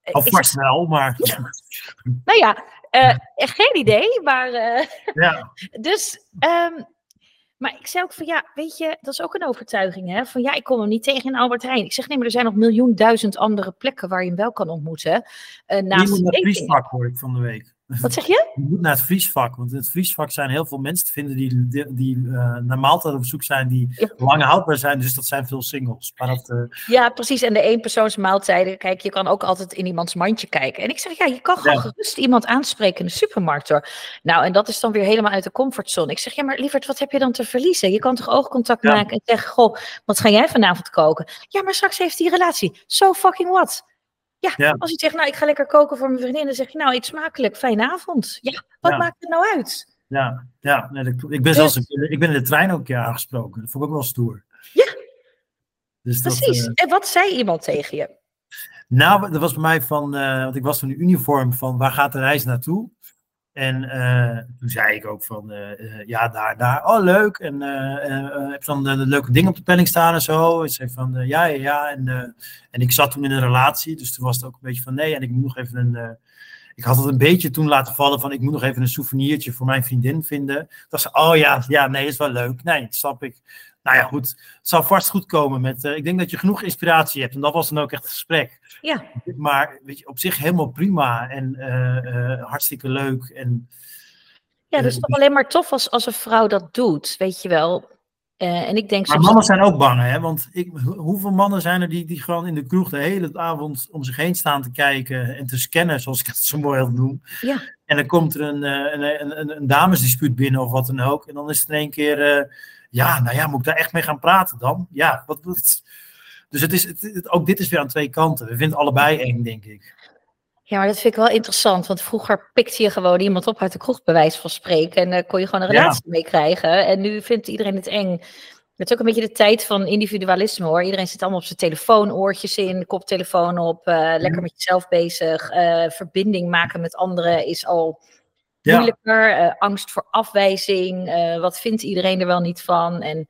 Eh, alvast wel, maar nou ja, eh, echt geen idee. Maar eh, ja, dus, ehm, maar ik zei ook van ja, weet je, dat is ook een overtuiging hè. Van ja, ik kom hem niet tegen in Albert Heijn. Ik zeg nee, maar er zijn nog miljoen duizend andere plekken waar je hem wel kan ontmoeten. je naast moet naar hoor ik van de week. Wat zeg je? Je moet naar het vriesvak, want in het vriesvak zijn heel veel mensen te vinden die, die, die, eh, naar maaltijden op zoek zijn die Ja. lang houdbaar zijn. Dus dat zijn veel singles. Maar dat, eh, Ja, precies. En de eenpersoonsmaaltijden, kijk, je kan ook altijd in iemands mandje kijken. En ik zeg, ja, je kan gewoon Ja. gerust iemand aanspreken in de supermarkt hoor. Nou, en dat is dan weer helemaal uit de comfortzone. Ik zeg, ja, maar lieverd, wat heb je dan te verliezen? Je kan toch oogcontact Ja. maken en zeggen, goh, wat ga jij vanavond koken? Ja, maar straks heeft een relatie. So fucking what? Ja, Ja. als hij zegt, nou, ik ga lekker koken voor mijn vriendin, dan zeg je, nou, eet smakelijk, fijne avond. Ja, wat Ja. maakt het nou uit? ja, ja dat ik ben Dus- zelfs ik ben in de trein ook een keer aangesproken. Dat vond ik ook wel stoer. Ja. Dus dat, Precies. eh, En wat zei iemand tegen je? Nou, dat was bij mij van, eh, want ik was toen in uniform van waar gaat de reis naartoe? En eh, toen zei ik ook van, eh, eh, ja, daar, daar, oh leuk. En heb je dan de leuke dingen op de planning staan en zo? En ze zei van, ja, ja, ja. En, en ik zat toen in een relatie, dus toen was het ook een beetje van, nee, en ik moet nog even een... ik had het een beetje toen laten vallen van, ik moet nog even een souvenirtje voor mijn vriendin vinden. Dacht ze, oh ja, ja, nee, is wel leuk. Nee, dat snap ik. Nou ja, goed. Het zal vast goed komen met, eh, ik denk dat je genoeg inspiratie hebt. En dat was dan ook echt het gesprek. Ja, Maar weet je, op zich helemaal prima en eh, eh, hartstikke leuk. En ja dat is toch alleen maar tof als, als een vrouw dat doet, weet je wel. En ik denk maar soms mannen zijn ook bang, hè? Want ik, ho- hoeveel mannen zijn er die, die gewoon in de kroeg de hele avond om zich heen staan te kijken en te scannen, zoals ik het zo mooi had noem. Ja. En dan komt er een, een, een, een, damesdispuut binnen of wat dan ook. En dan is het in één keer, ja, nou ja, moet ik daar echt mee gaan praten dan? Ja, wat, wat- Dus het is, het, het- ook dit is weer aan twee kanten. We vinden allebei eng, denk ik. Ja, maar dat vind ik wel interessant, want vroeger pikte je gewoon iemand op uit de kroeg, bij wijze van spreken, en uh, kon je gewoon een Ja. relatie mee krijgen. En nu vindt iedereen het eng. Het is ook een beetje de tijd van individualisme hoor. Iedereen zit allemaal op zijn telefoon, oortjes in, koptelefoon op, eh, lekker met jezelf bezig. Eh, verbinding maken met anderen is al. Moeilijker. Eh, angst voor afwijzing. eh, wat vindt iedereen er wel niet van? En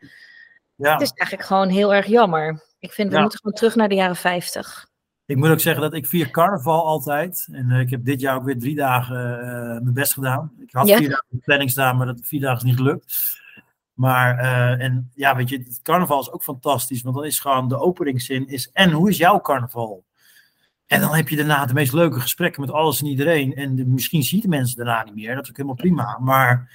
Ja. het is eigenlijk gewoon heel erg jammer. Ik vind, we Ja. moeten gewoon terug naar de jaren 50. Ik moet ook zeggen dat ik vier carnaval altijd. En eh, ik heb dit jaar ook weer drie dagen mijn best gedaan. Ik had Ja. vier dagen de planning staan, maar dat vier dagen is niet gelukt. Maar, en ja, weet je, het carnaval is ook fantastisch. Want dan is gewoon de openingszin is, en hoe is jouw carnaval? En dan heb je daarna de meest leuke gesprekken met alles en iedereen. En de- misschien zie je de mensen daarna niet meer. Dat is ook helemaal prima. Maar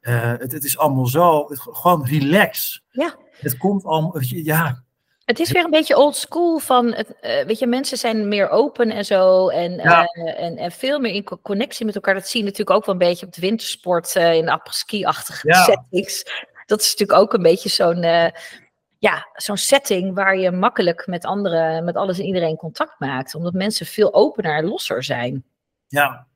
eh, het, het is allemaal zo, het, gewoon relax. Ja. Het komt je, ja, Het is weer een beetje old school van, het, eh, weet je, mensen zijn meer open en zo. En, Ja. eh, en, en veel meer in co- connectie met elkaar. Dat zie je natuurlijk ook wel een beetje op de wintersport, in de après-ski-achtige Ja. settings. Dat is natuurlijk ook een beetje zo'n, ja, zo'n setting waar je makkelijk met anderen, met alles en iedereen contact maakt. Omdat mensen veel opener en losser zijn. Ja.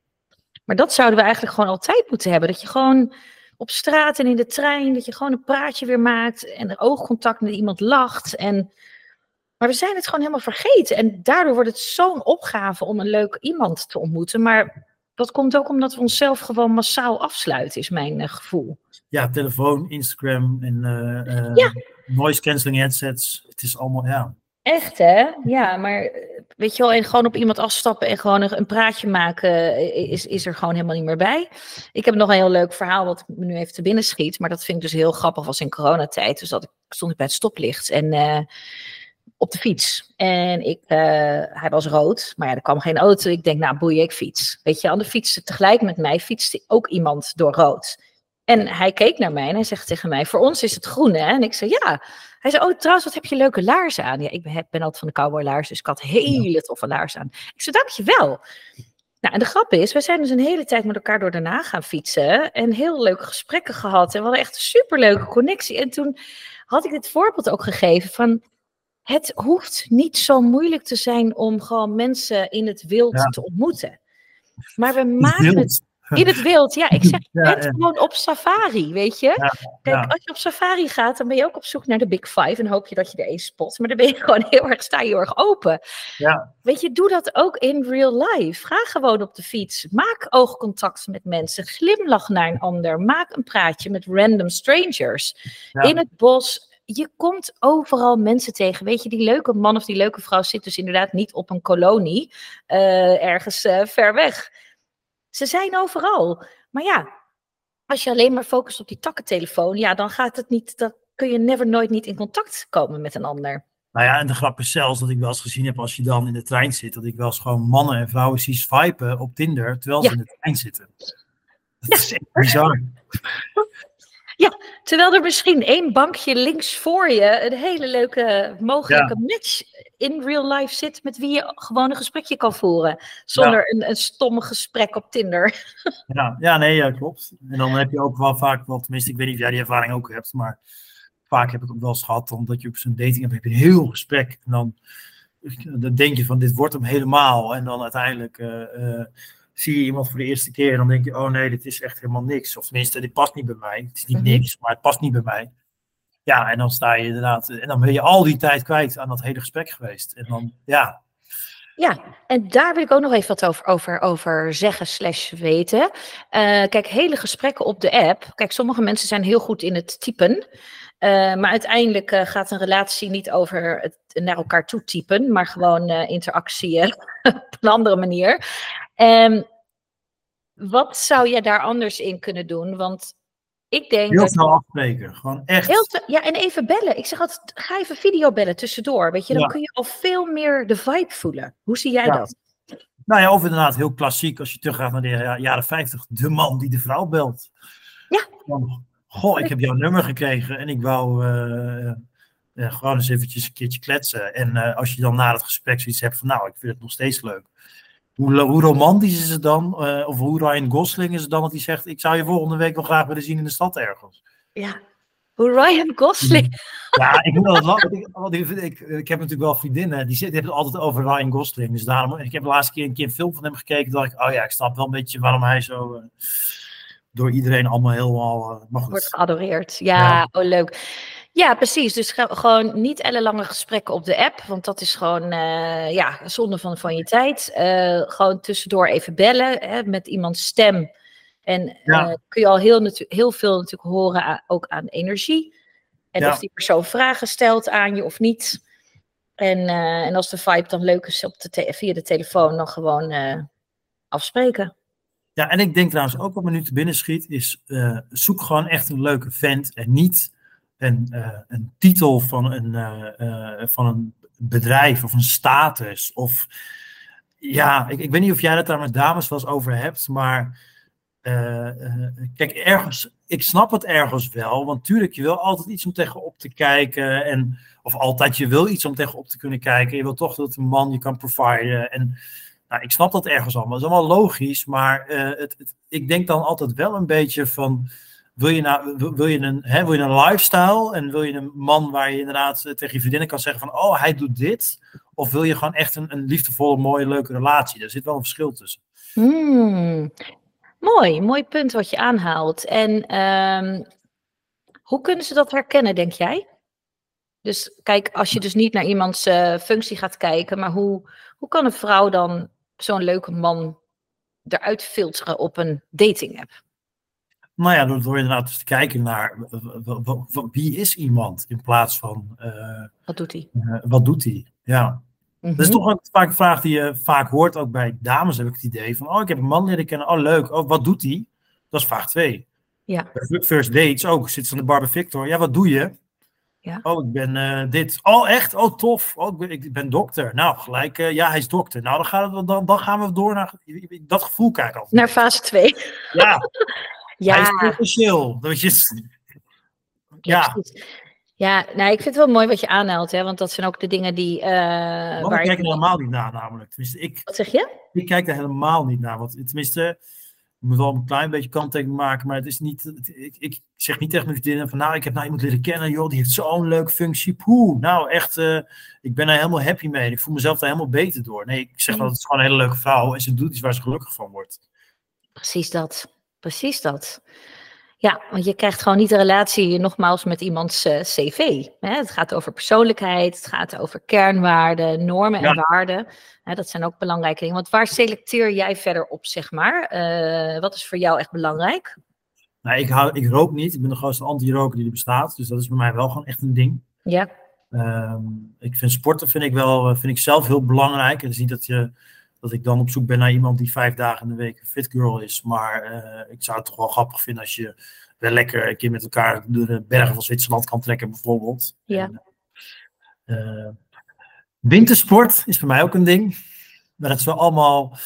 Maar dat zouden we eigenlijk gewoon altijd moeten hebben. Dat je gewoon op straat en in de trein, dat je gewoon een praatje weer maakt en er oogcontact met iemand lacht. En, maar we zijn het gewoon helemaal vergeten. En daardoor wordt het zo'n opgave om een leuk iemand te ontmoeten. Maar dat komt ook omdat we onszelf gewoon massaal afsluiten, is mijn uh, gevoel. Ja, telefoon, Instagram en uh, ja. Noise cancelling headsets. Het is allemaal, ja. Echt hè? Ja, maar weet je wel, en gewoon op iemand afstappen en gewoon een, praatje maken, is, is er gewoon helemaal niet meer bij. Ik heb nog een heel leuk verhaal wat me nu even te binnen schiet, maar dat vind ik dus heel grappig, was in coronatijd. Dus dat ik stond ik bij het stoplicht en uh, op de fiets. En ik, hij was rood, maar ja, er kwam geen auto. Ik denk, nou boeien, ik fiets. Weet je, aan de fiets tegelijk met mij fietste ook iemand door rood. En hij keek naar mij en hij zegt tegen mij, voor ons is het groen hè? En ik zei, ja. Hij zei, oh trouwens, wat heb je leuke laarzen aan? Ja, ik ben, ben altijd van de cowboy laarzen, dus ik had hele toffe laarzen aan. Ik zei, dankjewel. Nou, en de grap is, we zijn dus een hele tijd met elkaar door daarna gaan fietsen en heel leuke gesprekken gehad. En we hadden echt een superleuke connectie. En toen had ik dit voorbeeld ook gegeven van, het hoeft niet zo moeilijk te zijn om gewoon mensen in het wild te ontmoeten. Maar we maken het in het wild, ja. Ik zeg, je bent gewoon op safari, weet je. Kijk, als je op safari gaat, dan ben je ook op zoek naar de Big Five en hoop je dat je er één spot. Maar dan ben je gewoon heel erg, sta je heel erg open. Ja. Weet je, doe dat ook in real life. Ga gewoon op de fiets. Maak oogcontact met mensen. Glimlach naar een ander. Maak een praatje met random strangers. In het bos, je komt overal mensen tegen. Weet je, die leuke man of die leuke vrouw zit dus inderdaad niet op een kolonie uh, ergens uh, ver weg. Ze zijn overal. Maar ja, als je alleen maar focust op die takkentelefoon, ja, dan gaat het niet, dan kun je never nooit niet in contact komen met een ander. Nou ja, en de grap is zelfs dat ik wel eens gezien heb als je dan in de trein zit, dat ik wel eens gewoon mannen en vrouwen zie swipen op Tinder terwijl ze in de trein zitten. Dat is echt bizar. Ja, terwijl er misschien één bankje links voor je een hele leuke mogelijke match in real life zit met wie je gewoon een gesprekje kan voeren. Zonder een, een stomme gesprek op Tinder. Ja, ja nee, ja, klopt. En dan heb je ook wel vaak, wel, tenminste, ik weet niet of jij die ervaring ook hebt, maar vaak heb ik ook wel eens gehad, omdat je op zo'n dating hebt, heb je een heel gesprek. En dan, dan denk je van, dit wordt hem helemaal. En dan uiteindelijk... Uh, zie je iemand voor de eerste keer en dan denk je, oh nee, dit is echt helemaal niks. Of tenminste, dit past niet bij mij. Het is niet mhm. niks, maar het past niet bij mij. Ja, en dan sta je inderdaad, en dan ben je al die tijd kwijt aan dat hele gesprek geweest. En dan, ja. Ja, en daar wil ik ook nog even wat over, over, over zeggen slash weten. Uh, kijk, hele gesprekken op de app. Kijk, sommige mensen zijn heel goed in het typen. Uh, maar uiteindelijk gaat een relatie niet over het naar elkaar toe typen, maar gewoon interactie op een andere manier. Um, wat zou je daar anders in kunnen doen? Want ik denk. Heel snel afspreken, gewoon echt. Heel ja, en even bellen. Ik zeg altijd: ga even video bellen tussendoor. Weet je, dan kun je al veel meer de vibe voelen. Hoe zie jij dat? Nou ja, of inderdaad heel klassiek als je teruggaat naar de jaren 50. De man die de vrouw belt. Ja. goh, ik heb jouw nummer gekregen en ik wou uh, uh, gewoon eens eventjes een keertje kletsen. En uh, als je dan na het gesprek zoiets hebt van, nou, ik vind het nog steeds leuk. Hoe, hoe romantisch is het dan? Uh, of hoe Ryan Gosling is het dan dat hij zegt: Ik zou je volgende week wel graag willen zien in de stad ergens? Ja, hoe Ryan Gosling. Ja, ik moet dat lachen. Want ik, ik, ik, heb natuurlijk wel vriendinnen die, zitten, hebben het altijd over Ryan Gosling. Dus daarom, ik heb de laatste keer een keer een film van hem gekeken. dacht ik: Oh ja, ik snap wel een beetje waarom hij zo. Uh, door iedereen allemaal helemaal. Uh, maar goed. Wordt geadoreerd. Ja, ja, oh leuk. Ja, precies. Dus gewoon niet ellenlange gesprekken op de app, want dat is gewoon uh, ja, zonde van, van je tijd. Uh, gewoon tussendoor even bellen hè, met iemands stem. En uh, kun je al heel, heel veel natuurlijk horen, aan, ook aan energie. En of die persoon vragen stelt aan je of niet. En, en als de vibe dan leuk is op de via de telefoon, dan gewoon afspreken. Ja, en ik denk trouwens ook wat me nu te binnen schiet, is zoek gewoon echt een leuke vent en niet een, uh, een titel van een, uh, van een bedrijf of een status. Of ja, ik, ik weet niet of jij het daar met dames wel eens over hebt, maar kijk, ergens, ik snap het ergens wel, want tuurlijk, je wil altijd iets om tegenop te kijken. En, of altijd, je wil iets om tegenop te kunnen kijken. Je wil toch dat een man je kan providen. En nou, ik snap dat ergens allemaal. Dat is allemaal logisch, maar het, ik denk dan altijd wel een beetje van wil je, nou, wil, je een, hè, wil je een lifestyle en wil je een man waar je inderdaad tegen je vriendinnen kan zeggen van, oh, hij doet dit? Of wil je gewoon echt een, een liefdevolle, mooie, leuke relatie? Er zit wel een verschil tussen. Hmm. Mooi, mooi punt wat je aanhaalt. En ehm, hoe kunnen ze dat herkennen, denk jij? Dus kijk, als je dus niet naar iemands uh, functie gaat kijken, maar hoe, hoe kan een vrouw dan zo'n leuke man eruit filteren op een dating app? Nou ja, door, door inderdaad te kijken naar wie is iemand in plaats van. Uh, wat doet hij? Uh, wat doet hij? Ja. Dat is mhm. toch ook vaak een vraag die je vaak hoort, ook bij dames heb ik het idee van, oh ik heb een man leren kennen, oh leuk, oh wat doet hij? Dat is vraag 2. Ja. First Dates ook, zit ze aan de bar bij Victor, ja wat doe je? Ja. Oh, ik ben uh, dit. Oh, echt? Oh, tof. Oh, ik ben, ik ben dokter. Nou, gelijk. Uh, ja, hij is dokter. Nou, dan gaan, we, dan, dan gaan we door naar. Dat gevoel ik altijd. Naar fase 2. Ja. ja. Hij is. Dat je. Ja. ja. Ja, nou, ik vind het wel mooi wat je aanhaalt, hè, want dat zijn ook de dingen die. Uh, waar ik kijk er helemaal niet naar, namelijk. Tenminste, ik, wat zeg je? Ik kijk er helemaal niet naar. Want tenminste, ik moet wel een klein beetje kanttekening maken, maar het is niet. ik, ik zeg niet tegen mijn vriendinnen van, nou, ik heb nou iemand leren kennen, joh, die heeft zo'n leuke functie. Poeh, nou echt, uh, ik ben er helemaal happy mee. Ik voel mezelf daar helemaal beter door. Nee, ik zeg dat het is gewoon een hele leuke vrouw en ze doet iets waar ze gelukkig van wordt. Precies dat. Precies dat. Ja, want je krijgt gewoon niet een relatie nogmaals met iemands uh, cv. Hè? Het gaat over persoonlijkheid, het gaat over kernwaarden, normen en waarden. Hè, dat zijn ook belangrijke dingen. Want waar selecteer jij verder op, zeg maar? Uh, wat is voor jou echt belangrijk? Nou, ik, hou, ik rook niet. Ik ben de grootste anti-roker die er bestaat. Dus dat is bij mij wel gewoon echt een ding. Ja. Um, ik vind sporten vind ik wel, eh, vind ik zelf heel belangrijk. Het is niet dat je dat ik dan op zoek ben naar iemand die vijf dagen in de week een fit girl is. Maar uh, ik zou het toch wel grappig vinden als je wel lekker een keer met elkaar door de bergen van Zwitserland kan trekken, bijvoorbeeld. Ja. uh, wintersport is voor mij ook een ding. Maar dat is wel allemaal.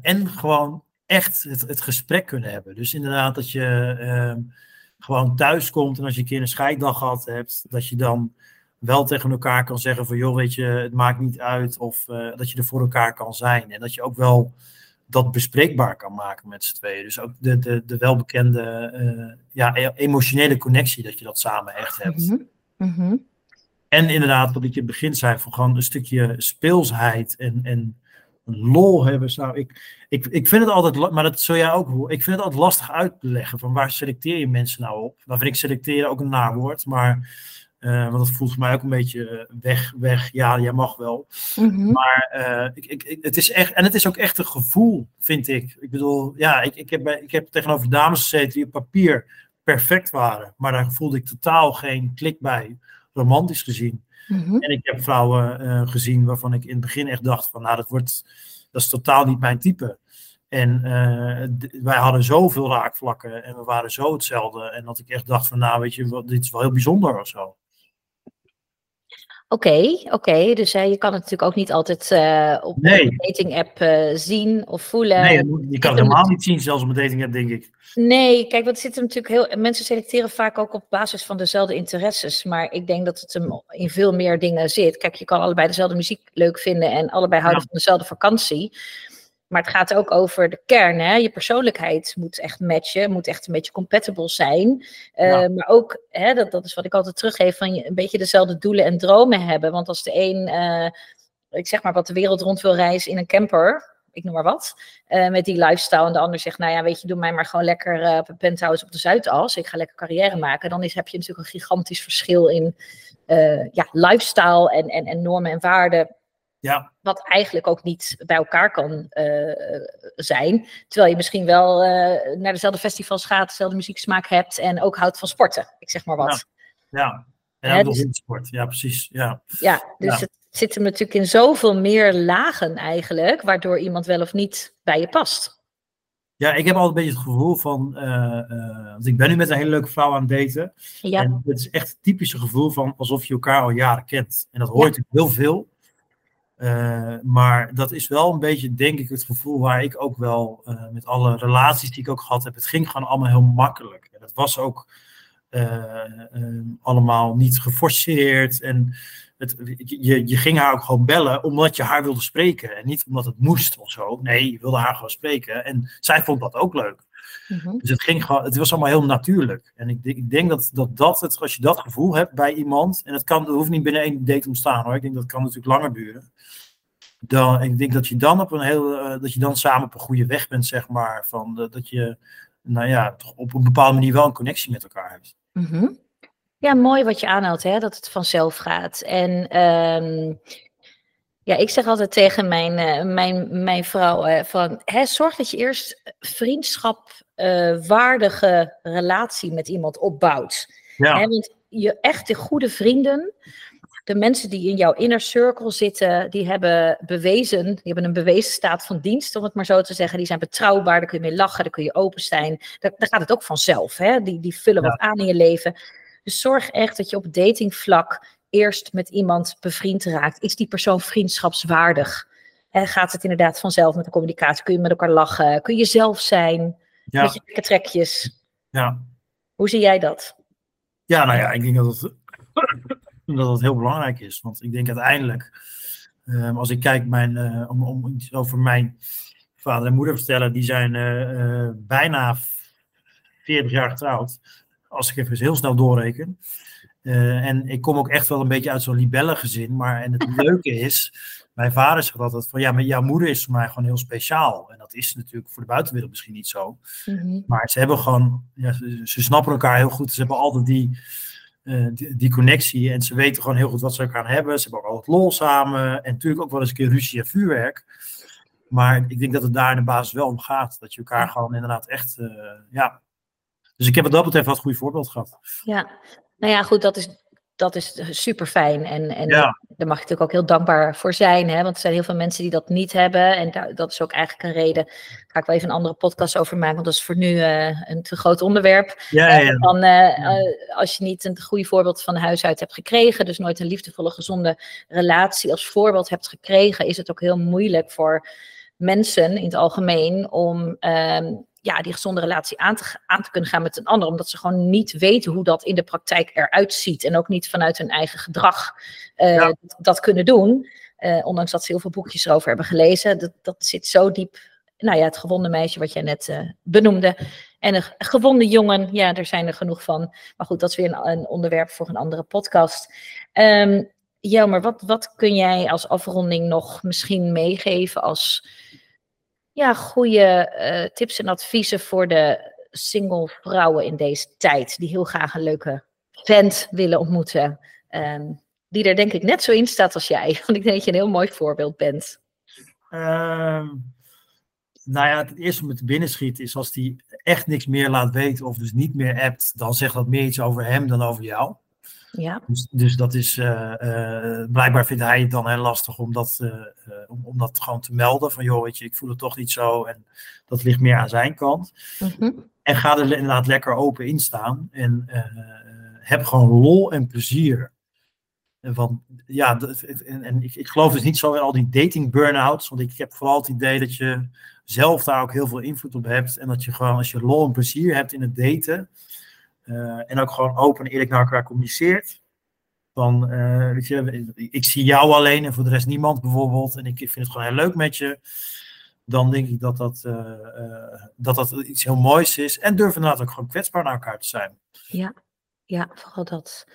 En gewoon echt het, het, gesprek kunnen hebben. Dus inderdaad, dat je ehm, gewoon thuis komt en als je een keer een scheiddag gehad hebt, dat je dan wel tegen elkaar kan zeggen van joh, weet je, het maakt niet uit. Of uh, dat je er voor elkaar kan zijn. En dat je ook wel dat bespreekbaar kan maken met z'n tweeën. Dus ook de, de, de welbekende uh, ja, e-, emotionele connectie, dat je dat samen echt hebt. Mm -hmm. En inderdaad, wat ik in het begin zei, van gewoon een stukje speelsheid en, en lol hebben. Zou ik, ik, ik vind het altijd, maar dat zul jij ook horen, ik vind het altijd lastig uit te leggen van waar selecteer je mensen nou op. Dan vind ik selecteren ook een nawoord, maar uh, want dat voelt voor mij ook een beetje eh, weg, weg. Ja, jij mag wel. Mhm. Maar uh, ik, ik, het is echt, en het is ook echt een gevoel, vind ik. Ik bedoel, ja, ik, ik, heb, ik heb tegenover dames gezeten die op papier perfect waren. Maar daar voelde ik totaal geen klik bij, romantisch gezien. Mhm. En ik heb vrouwen gezien waarvan ik in het begin echt dacht van, nou, dat wordt, dat is totaal niet mijn type. En wij hadden zoveel raakvlakken en we waren zo hetzelfde. En dat ik echt dacht van, nou, weet je, dit is wel heel bijzonder of zo. Oké, oké. Dus uh, je kan het natuurlijk ook niet altijd uh, op een dating app uh, zien of voelen. Nee, je kan het helemaal niet zien, zelfs op een dating app, denk ik. Nee, kijk, wat zit er natuurlijk heel. Mensen selecteren vaak ook op basis van dezelfde interesses. Maar ik denk dat het hem in veel meer dingen zit. Kijk, je kan allebei dezelfde muziek leuk vinden en allebei houden van dezelfde vakantie. Maar het gaat ook over de kern. Hè? Je persoonlijkheid moet echt matchen, moet echt een beetje compatible zijn. Uh, Maar ook, hè, dat, dat is wat ik altijd teruggeef, van je een beetje dezelfde doelen en dromen hebben. Want als de een, uh, ik zeg maar wat de wereld rond wil reizen in een camper, ik noem maar wat, uh, met die lifestyle. En de ander zegt, nou ja, weet je, doe mij maar gewoon lekker op een penthouse op de Zuidas. Ik ga lekker carrière maken. Dan is, heb je natuurlijk een gigantisch verschil in ja, lifestyle en, en, en normen en waarden ja. Wat eigenlijk ook niet bij elkaar kan uh, zijn. Terwijl je misschien wel uh, naar dezelfde festivals gaat, dezelfde muzieksmaak hebt en ook houdt van sporten. Ik zeg maar wat. Ja, ja. en ook dus, sport. Ja, precies. Ja, ja dus ja. het zit hem natuurlijk in zoveel meer lagen eigenlijk, waardoor iemand wel of niet bij je past. Ja, ik heb altijd een beetje het gevoel van, want ik ben nu met een hele leuke vrouw aan het daten. Ja. En het is echt het typische gevoel van alsof je elkaar al jaren kent. En dat hoort ja. heel veel. Uh, maar dat is wel een beetje, denk ik, het gevoel waar ik ook wel uh, met alle relaties die ik ook gehad heb. Het ging gewoon allemaal heel makkelijk. En het was ook uh, allemaal niet geforceerd. En het, je, je ging haar ook gewoon bellen omdat je haar wilde spreken. En niet omdat het moest of zo. Nee, je wilde haar gewoon spreken. En zij vond dat ook leuk. Mhm. Dus het, ging gewoon, het was allemaal heel natuurlijk. En ik, ik denk dat, dat, dat het, als je dat gevoel hebt bij iemand, en het, kan, het hoeft niet binnen één date ontstaan hoor, ik denk dat het kan natuurlijk langer duren. Dan, ik denk dat je dan op een heel, uh, dat je dan samen op een goede weg bent, zeg maar. Van, dat je, nou ja, toch op een bepaalde manier wel een connectie met elkaar hebt. Mhm. Ja, mooi wat je aanhoudt, hè, dat het vanzelf gaat. En um, ja, ik zeg altijd tegen mijn, uh, mijn, mijn vrouw uh, van, hè, zorg dat je eerst vriendschap uh, waardige relatie met iemand opbouwt. Ja. Hè, want je echte goede vrienden, de mensen die in jouw inner circle zitten, die hebben bewezen, die hebben een bewezen staat van dienst, om het maar zo te zeggen. Die zijn betrouwbaar, daar kun je mee lachen, daar kun je open zijn. Daar, daar gaat het ook vanzelf. Hè? Die, die vullen wat aan in je leven. Dus zorg echt dat je op datingvlak eerst met iemand bevriend raakt. Is die persoon vriendschapswaardig? En gaat het inderdaad vanzelf met de communicatie? Kun je met elkaar lachen? Kun je zelf zijn? Ja. Met je trekjes? Ja. Hoe zie jij dat? Ja, nou ja, ik denk dat het, dat het heel belangrijk is. Want ik denk uiteindelijk, um, als ik kijk mijn, uh, om, om iets over mijn vader en moeder te vertellen, die zijn uh, uh, bijna 40 jaar getrouwd. Als ik even heel snel doorreken. Uh, en ik kom ook echt wel een beetje uit zo'n libellengezin. Maar en het leuke is, mijn vader zegt altijd van ja, maar jouw moeder is voor mij gewoon heel speciaal. En dat is natuurlijk voor de buitenwereld misschien niet zo. Mm -hmm. Maar ze hebben gewoon, ja, ze, ze, snappen elkaar heel goed. Ze hebben altijd die, uh, die, die, connectie. En ze weten gewoon heel goed wat ze elkaar hebben. Ze hebben ook altijd lol samen. En natuurlijk ook wel eens een keer ruzie en vuurwerk. Maar ik denk dat het daar in de basis wel om gaat. Dat je elkaar gewoon inderdaad echt, uh, ja. Dus ik heb wat dat betreft wat goed voorbeeld gehad. Ja, nou ja, goed, dat is, dat is super fijn. En, en ja. daar mag je natuurlijk ook heel dankbaar voor zijn. Hè? Want er zijn heel veel mensen die dat niet hebben. En daar, dat is ook eigenlijk een reden. Daar ga ik wel even een andere podcast over maken. Want dat is voor nu uh, een te groot onderwerp. Ja, ja. Dan, uh, uh, als je niet een goede voorbeeld van huis uit hebt gekregen. Dus nooit een liefdevolle, gezonde relatie als voorbeeld hebt gekregen. Is het ook heel moeilijk voor mensen in het algemeen om um, ja, die gezonde relatie aan te, aan te kunnen gaan met een ander. Omdat ze gewoon niet weten hoe dat in de praktijk eruit ziet. En ook niet vanuit hun eigen gedrag uh, ja. dat kunnen doen. Uh, ondanks dat ze heel veel boekjes erover hebben gelezen. Dat, dat zit zo diep. Nou ja, het gewonde meisje wat jij net uh, benoemde. En een gewonde jongen, ja, er zijn er genoeg van. Maar goed, dat is weer een, een onderwerp voor een andere podcast. Um, Jelmer, wat, wat kun jij als afronding nog misschien meegeven als ja, goede uh, tips en adviezen voor de single vrouwen in deze tijd. Die heel graag een leuke vent willen ontmoeten. Um, die er denk ik net zo in staat als jij. Want ik denk dat je een heel mooi voorbeeld bent. Uh, nou ja, het eerste met binnen schiet is als die echt niks meer laat weten of dus niet meer appt, dan zegt dat meer iets over hem dan over jou. Ja. Dus, dus dat is, uh, uh, blijkbaar vindt hij het dan heel lastig om dat, uh, om, om, dat gewoon te melden. Van joh, weet je, ik voel het toch niet zo. En dat ligt meer aan zijn kant. Mm -hmm. En ga er inderdaad lekker open in staan. En heb gewoon lol en plezier. En, van, ja, en, en ik, ik, geloof dus niet zo in al die dating burn-outs. Want ik heb vooral het idee dat je zelf daar ook heel veel invloed op hebt. En dat je gewoon, als je lol en plezier hebt in het daten en ook gewoon open en eerlijk naar elkaar communiceert. Van, uh, weet je, ik zie jou alleen en voor de rest niemand bijvoorbeeld. En ik vind het gewoon heel leuk met je. Dan denk ik dat dat, uh, dat, dat iets heel moois is. En durf inderdaad ook gewoon kwetsbaar naar elkaar te zijn. Ja, ja vooral dat.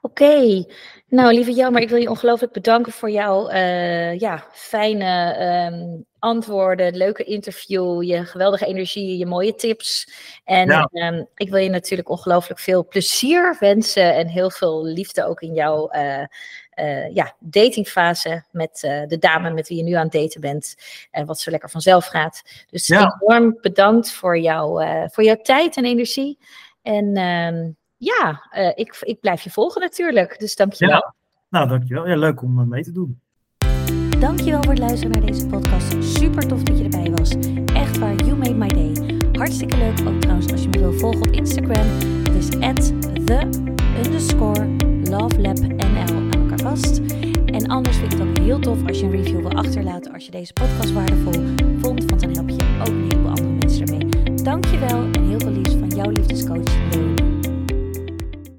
Oké, nou lieve maar ik wil je ongelooflijk bedanken voor jouw ja, fijne um, antwoorden, leuke interview, je geweldige energie, je mooie tips. En um, ik wil je natuurlijk ongelooflijk veel plezier wensen en heel veel liefde ook in jouw uh, uh, ja, datingfase met de dame met wie je nu aan het daten bent. En wat zo lekker vanzelf gaat. Dus ja. enorm bedankt voor, jou, voor jouw tijd en energie. En um, ja, ik, ik blijf je volgen natuurlijk. Dus dankjewel. Ja. Nou, dankjewel. Ja, leuk om mee te doen. Dankjewel voor het luisteren naar deze podcast. Super tof dat je erbij was. Echt waar, you made my day. Hartstikke leuk ook trouwens als je me wil volgen op Instagram. Dat is at the underscore lovelabnl aan elkaar vast. En anders vind ik het ook heel tof als je een review wil achterlaten als je deze podcast waardevol vond. Want dan help je ook een heleboel andere mensen ermee. Dankjewel en heel veel liefs van jouw liefdescoach